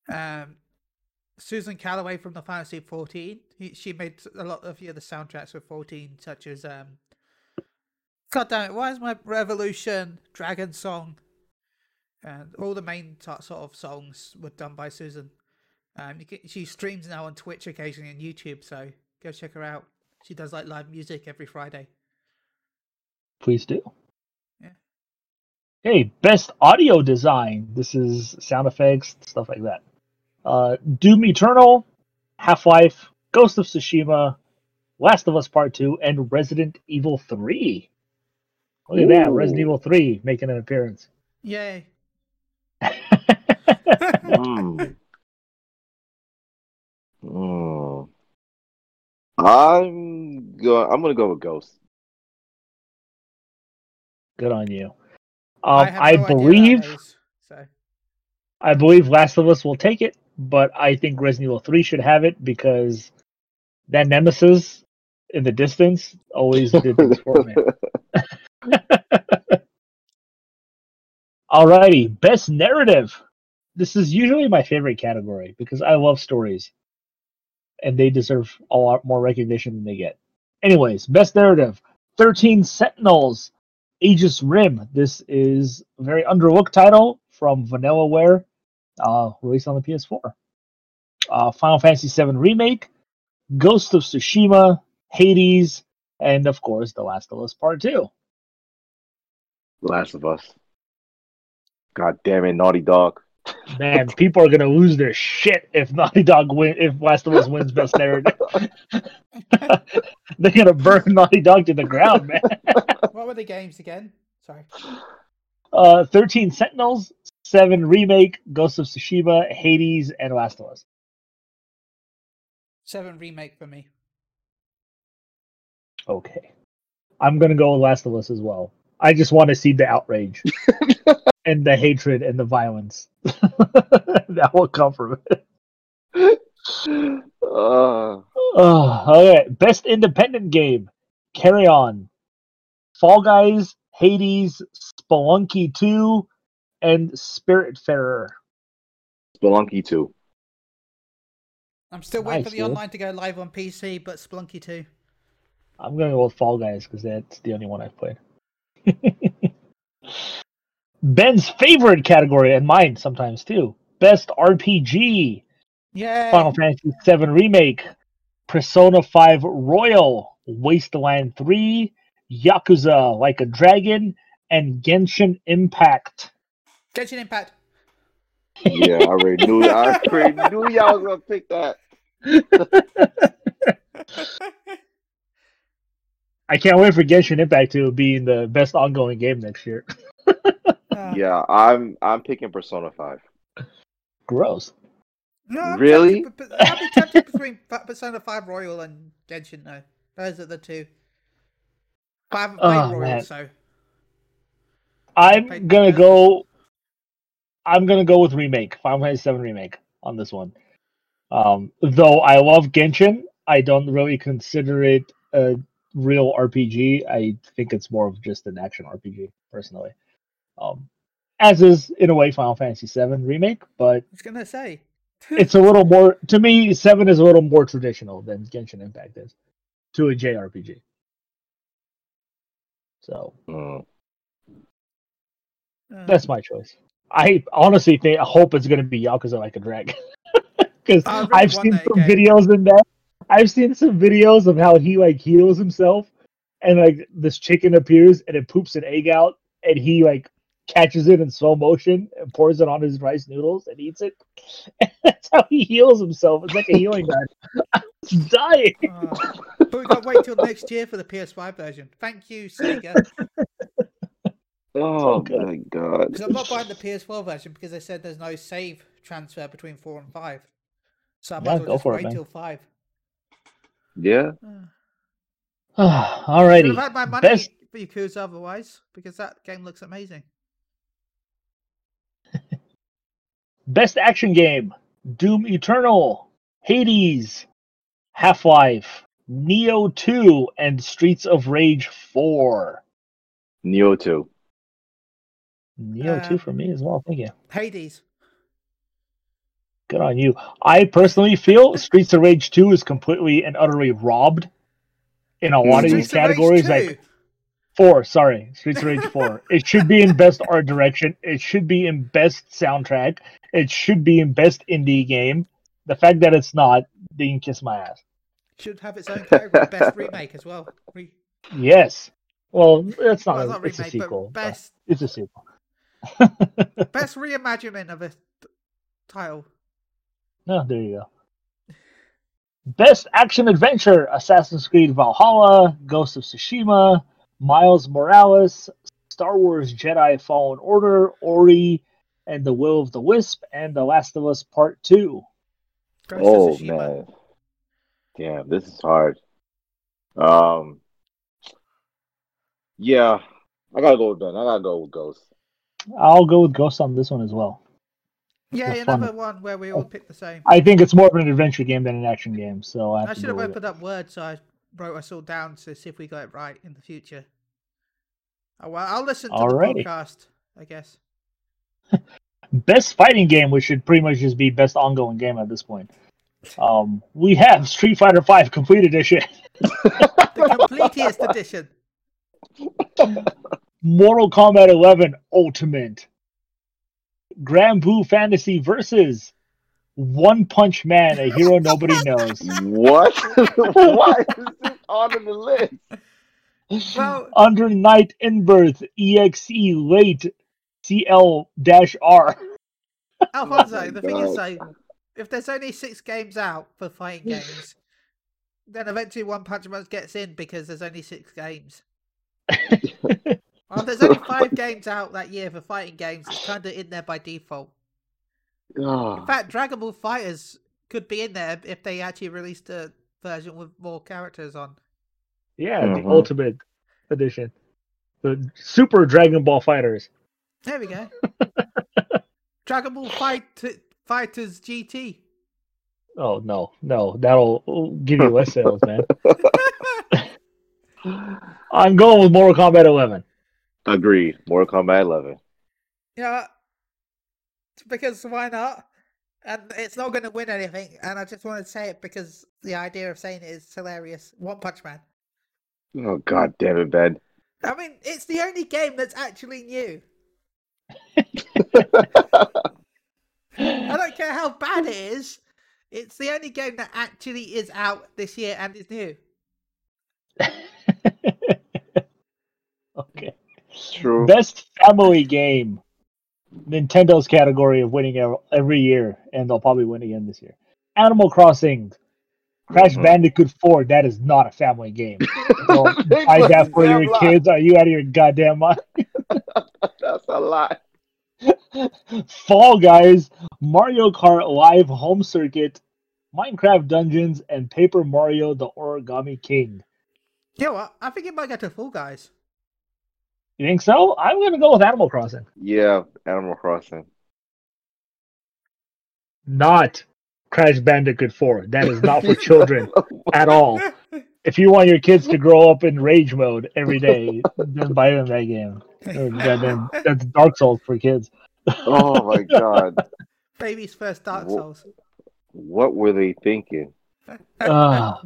um, Susan Calloway from the Fantasy 14, he, she made a lot of the other soundtracks for 14, such as um, God damn it, why is my Revolution, Dragon Song, and all the main t- sort of songs were done by Susan. Um, you can, she streams now on Twitch occasionally and YouTube, so go check her out. She does like live music every Friday. Please do. Yeah. Hey, best audio design. This is sound effects, stuff like that. Uh, Doom Eternal, Half Life, Ghost of Tsushima, Last of Us Part 2, and Resident Evil 3. Look at that, Resident Evil 3 making an appearance. Yay! Mm. Mm. I'm going. I'm gonna go with Ghost. Good on you. Um, have I, no believe is, so. I believe Last of Us will take it, but I think Resident Evil 3 should have it because that nemesis in the distance always did things for me. Alrighty, best narrative. This is usually my favorite category because I love stories, and they deserve a lot more recognition than they get. Anyways, best narrative: Thirteen Sentinels, Aegis Rim. This is a very underlooked title from Vanillaware, uh, released on the PS4. Uh, Final Fantasy VII Remake, Ghost of Tsushima, Hades, and of course, The Last of Us Part Two. Last of Us. God damn it, Naughty Dog. Man, people are gonna lose their shit if Naughty Dog win if Last of Us wins Best Narrative. They're gonna burn Naughty Dog to the ground, man. What were the games again? Sorry. Uh, Thirteen Sentinels, Seven Remake, Ghost of Tsushima, Hades, and Last of Us. Seven remake for me. Okay. I'm gonna go with Last of Us as well. I just want to see the outrage and the hatred and the violence that will come from it. Uh, Oh, okay. Best independent game. Carry on. Fall Guys, Hades, Spelunky 2, and Spiritfarer. Spelunky 2. I'm still waiting Nice, for the dude. online to go live on PC, but Spelunky too. I'm gonna go with Fall Guys because that's the only one I've played. Ben's favorite category and mine sometimes too. Best RPG. Yeah. Final Fantasy VII Remake, Persona 5 Royal, Wasteland 3, Yakuza Like a Dragon, and Genshin Impact. Genshin Impact. Yeah, I already knew I already knew y'all was gonna pick that. I can't wait for Genshin Impact to be in the best ongoing game next year. Uh, Yeah, I'm I'm picking Persona 5. Gross. No, I'm Really? tempted, but, but I'll be tempted between Persona 5 Royal and Genshin though. Those are the two. But I haven't played Oh, Royal, man. so I'm gonna go. I'm gonna go with remake, Final Fantasy VII remake on this one. Um, though I love Genshin, I don't really consider it a real RPG. I think it's more of just an action RPG, personally. Um, as is in a way Final Fantasy VII remake, but I was gonna say. it's a little more to me. Seven is a little more traditional than Genshin Impact is to a JRPG. So Mm. Uh, That's my choice. I honestly think I hope it's gonna be Yakuza Like a Dragon because really I've seen some game. videos in that. I've seen some videos of how he like heals himself, and like this chicken appears and it poops an egg out, and he like catches it in slow motion and pours it on his rice noodles and eats it. That's how he heals himself. It's like a healing guy. I was dying. uh, but we got to wait till next year for the PS5 version. Thank you, Sega. Oh good. my god. Because I'm not buying the PS4 version because they said there's no save transfer between 4 and 5. So I might Yeah, as well go just for it, wait man. till 5. Yeah. Should Alrighty. have had my money Best for Yakuza otherwise, because that game looks amazing. Best action game: Doom Eternal, Hades, Half Life, Nioh 2, and Streets of Rage 4. Nioh 2. Nioh 2 um, for me as well. Thank you. Hades. Good on you. I personally feel Streets of Rage 2 is completely and utterly robbed in a lot of these Streets of Rage categories. 2. Like four, sorry, Streets of Rage 4. It should be in best art direction. It should be in best soundtrack. It should be in best indie game. The fact that it's not, they can kiss my ass. should have its own category, best remake as well. Re- Yes. Well, it's not. well, a, not a remake, sequel. best It's a sequel. Best reimagining of a t- title. No, there you go. Best action adventure: Assassin's Creed Valhalla, Ghost of Tsushima, Miles Morales, Star Wars Jedi Fallen Order, Ori, and The Will of the Wisp, and The Last of Us Part Two. Ghost Oh man. Damn, this is hard. Um Yeah, I gotta go with Ben. I gotta go with Ghost. I'll go with Ghost on this one as well. Yeah, the fun- another one where we all pick the same. I think it's more of an adventure game than an action game, so I, I should have with it. opened up Word, so I wrote us all down to see if we got it right in the future. Oh, well, I'll listen to Alrighty. the podcast, I guess. best fighting game, which should pretty much just be best ongoing game at this point. Um, we have Street Fighter V Complete Edition, The completiest edition. Mortal Kombat 11 Ultimate, Granblue Fantasy versus One Punch Man, a hero nobody knows. What? Why is this on the list? Well, Under Night in Birth EXE late CL-R. Alfonso, oh my the thing is, God. though, if there's only six games out for fighting games, then eventually One Punch Man gets in because there's only six games. Well, there's only five games out that year for fighting games, it's kind of in there by default. In Oh, fact, Dragon Ball FighterZ could be in there if they actually released a version with more characters on. Yeah, Mhm. the ultimate edition. The Super Dragon Ball FighterZ. There we go. Dragon Ball Fight Fighters GT. Oh no, no, that'll give you less sales, man. I'm going with Mortal Kombat 11. Agreed. Mortal Kombat 11. Yeah, because why not? And it's not going to win anything. And I just wanted to say it because the idea of saying it is hilarious. One Punch Man. Oh god damn it, Ben. I mean, it's the only game that's actually new. I don't care how bad it is. It's the only game that actually is out this year and is new. okay. True. Best family game. Nintendo's category of winning every year, and they'll probably win again this year. Animal Crossing, Crash Mhm. Bandicoot 4. That is not a family game. Don't buy that for your lie. kids. Are you out of your goddamn mind? That's a lie. Fall Guys, Mario Kart Live Home Circuit, Minecraft Dungeons, and Paper Mario: The Origami King. You know? I think it might go to Fall Guys. You think so? I'm gonna go with Animal Crossing. Yeah, Animal Crossing. Not Crash Bandicoot 4. That is not for children at all. If you want your kids to grow up in rage mode every day, then buy them that game. Goddamn, that's Dark Souls for kids. Oh my god. Baby's first Dark Wha- Souls. What were they thinking? Ah,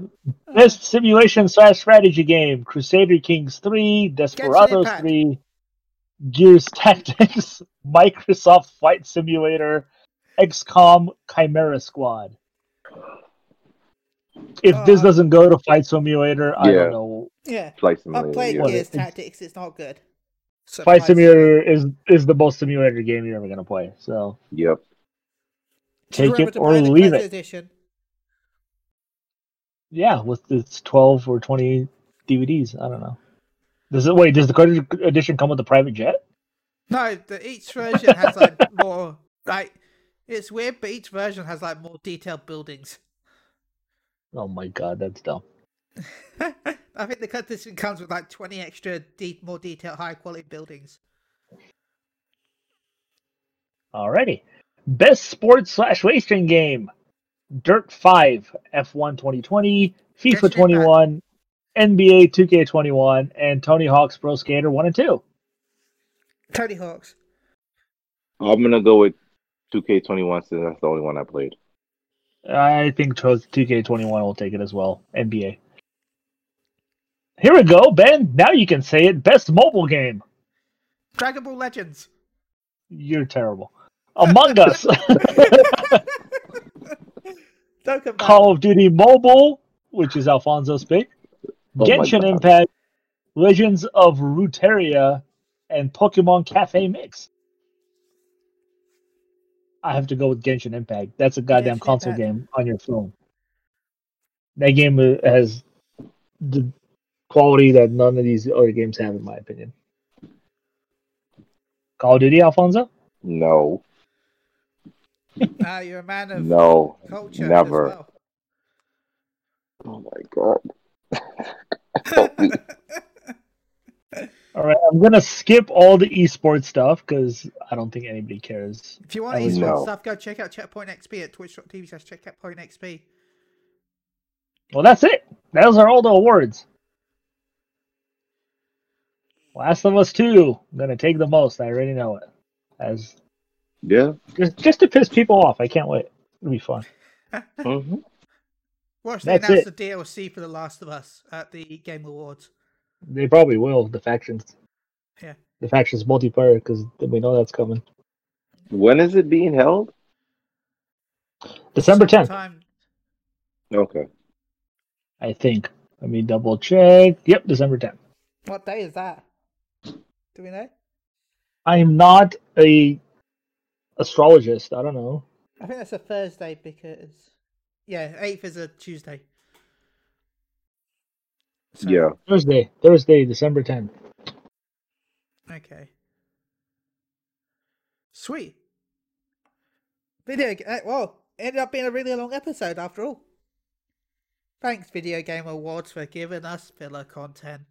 best simulation slash strategy game: Crusader Kings 3, Desperados 3, Gears Tactics, Microsoft Flight Simulator, XCOM Chimera Squad. If this Uh, doesn't go to Flight Simulator, I don't know. yeah. Flight I Simulator. played yeah. Gears Tactics. It's not good. Flight Simulator is is the most simulator game you're ever gonna play. So Yep. Take it or leave it. Edition. Yeah, with its twelve or twenty DVDs, I don't know. Does it wait? Does the collector's edition come with a private jet? No, the, each version has like more like it's weird, but each version has like more detailed buildings. Oh my god, that's dumb. I think the collector's edition comes with like twenty extra, de- more detailed, high quality buildings. Alrighty. Best sports slash racing game. Dirt 5, F1 2020, FIFA Genshin 21, NBA 2K21, and Tony Hawk's Pro Skater 1 and 2. Tony Hawk's. I'm gonna go with 2K21 since that's the only one I played. I think 2K21 will take it as well. NBA. Here we go, Ben. Now you can say it. Best mobile game. Dragon Ball Legends. You're terrible. Among Us, Don't come back. Call of Duty Mobile, which is Alfonso's pick. Oh Genshin Impact, Legends of Runeterra, and Pokemon Cafe Mix. I have to go with Genshin Impact. That's a goddamn Genshin console Impact. game on your phone. That game has the quality that none of these other games have, in my opinion. Call of Duty, Alfonso? No. Ah, you're a man of No. culture never. as well. Oh my god. All right, I'm gonna skip all the esports stuff because I don't think anybody cares. if you want esports No. stuff, go check out Checkpoint XP at twitch.tv slash checkpoint XP. Well, that's it. Those are all the awards. Last of Us Two. I'm gonna take the most. I already know it. As Yeah. just just to piss people off. I can't wait. It'll be fun. hmm Watch they That's announced it. the DLC for The Last of Us at the Game Awards. They probably will. The factions. Yeah. The factions multiplayer because we know that's coming. When is it being held? December 10th, Sometime- Okay. I think. Let me double check. Yep, December 10th. What day is that? Do we know? I'm not a astrologist. I don't know. I think that's a Thursday because yeah, eighth is a Tuesday. So, Yeah. Thursday. Thursday, December 10th. Okay. Sweet. Video. ga- uh, Well, ended up being a really long episode after all. Thanks, Video Game Awards, for giving us filler content.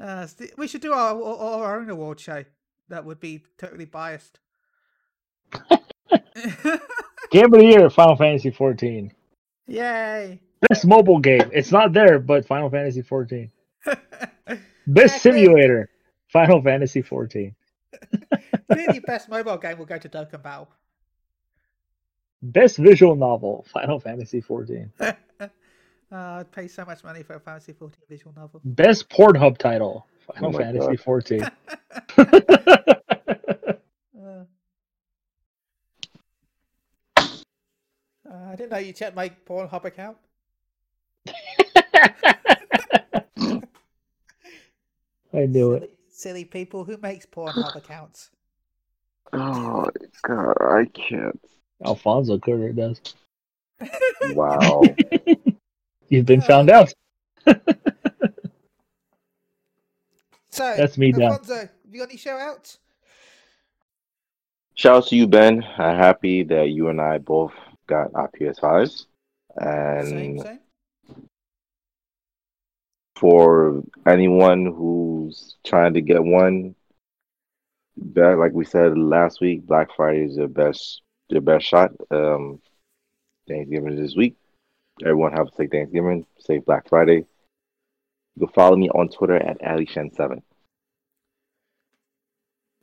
Uh, we should do our, our our own award show. That would be totally biased. Game of the year, Final Fantasy 14. Yay! Best mobile game. It's not there, but Final Fantasy 14. Best simulator, Final Fantasy 14. Clearly, best mobile game will go to Dokkan Battle. Best visual novel, Final Fantasy 14. Uh, I'd pay so much money for a Fantasy 14 visual novel. Best Pornhub title, Final Oh Fantasy God. 14. Uh, uh, I didn't know you checked my Pornhub account. I knew it. Silly, silly people who makes Pornhub accounts. Oh God, I can't. Alfonso Cutter does. Wow. You've been found out. So That's me down. Alfonso, have you got any shout outs? Shout out to you, Ben. I'm happy that you and I both got our PS5s. And same. for anyone who's trying to get one, that like we said last week, Black Friday is their best their best shot. Um, Thanksgiving is this week. Everyone have a safe Thanksgiving, safe Black Friday. You can follow me on Twitter at AliShen7.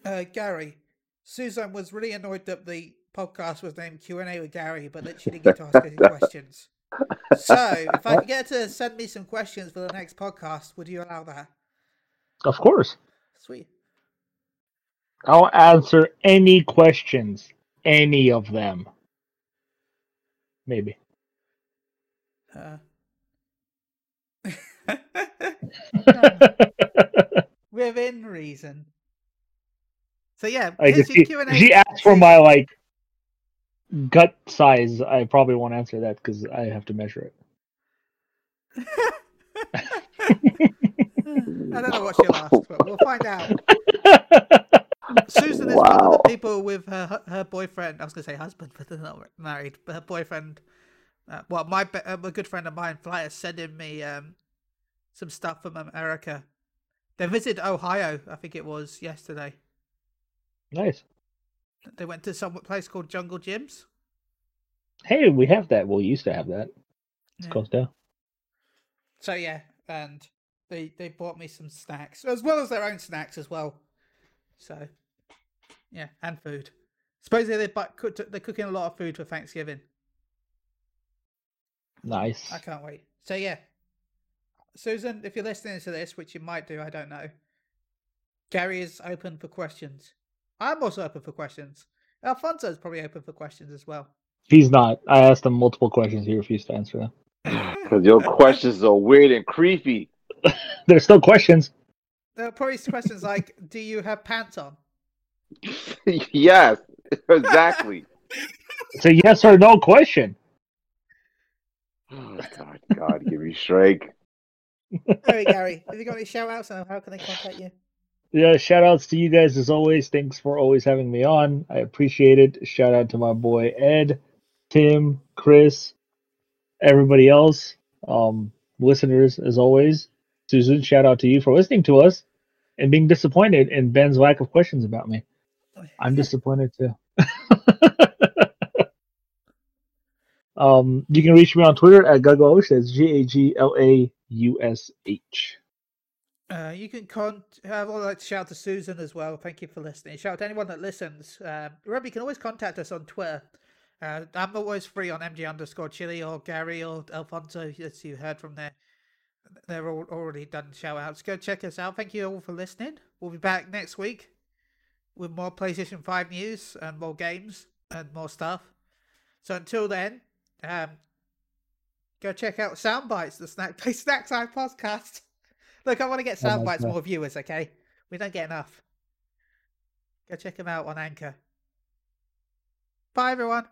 Uh, Gary, Susan was really annoyed that the podcast was named Q and A with Gary, but that she didn't get to ask any questions. So, if I could get her to send me some questions for the next podcast, would you allow that? Of course. Sweet. I'll answer any questions. Any of them. Maybe. Uh. Within reason. So yeah, Like here's if she, Q&A. she asked for my like gut size, I probably won't answer that because I have to measure it. I don't know what she'll ask, but we'll find out. Susan is one of the people with her her boyfriend. I was going to say husband, but they're not married. But her boyfriend, uh, well, my uh, a good friend of mine, Flyer, sending me um some stuff from America. They visited Ohio, I think it was yesterday. nice. They went to some place called Jungle Jim's. Hey, we have that. Well, we used to have that. It's Yeah. closed down. So yeah, and they they bought me some snacks as well as their own snacks as well. So yeah, and food. Supposedly they bu- cooked, they're cooking a lot of food for Thanksgiving. Nice. I can't wait. So yeah, Susan, if you're listening to this, which you might do, I don't know. Gary is open for questions. I'm also open for questions. Alfonso is probably open for questions as well. He's not. I asked him multiple questions. He refused to answer them. Because your questions are weird and creepy. There's still questions. There are probably questions like, "Do you have pants on?" yes, exactly. It's a yes or no question. Oh, God, God, give me strength. Hey Gary, have you got any shout outs and how can they contact you? Yeah, shout outs to you guys as always. Thanks for always having me on. I appreciate it. Shout out to my boy Ed, Tim, Chris, everybody else, um, listeners as always. Susan, shout out to you for listening to us and being disappointed in Ben's lack of questions about me. I'm disappointed too. um, you can reach me on Twitter at Gaglaush. That's G A G L A U S H. Uh, you can con. I would like to shout out to Susan as well. Thank you for listening. Shout out to anyone that listens. Um, remember, you can always contact us on Twitter. Uh, I'm always free on MG underscore Chili or Gary or Alfonso, as you heard from there. They're all already done shout outs. Go check us out. Thank you all for listening. We'll be back next week with more PlayStation 5 news and more games and more stuff. So until then, um, go check out Soundbites, the Snack Play Snack Time podcast. Look, I want to get Oh Soundbites God. more viewers, okay? We don't get enough. Go check them out on Anchor. Bye, everyone.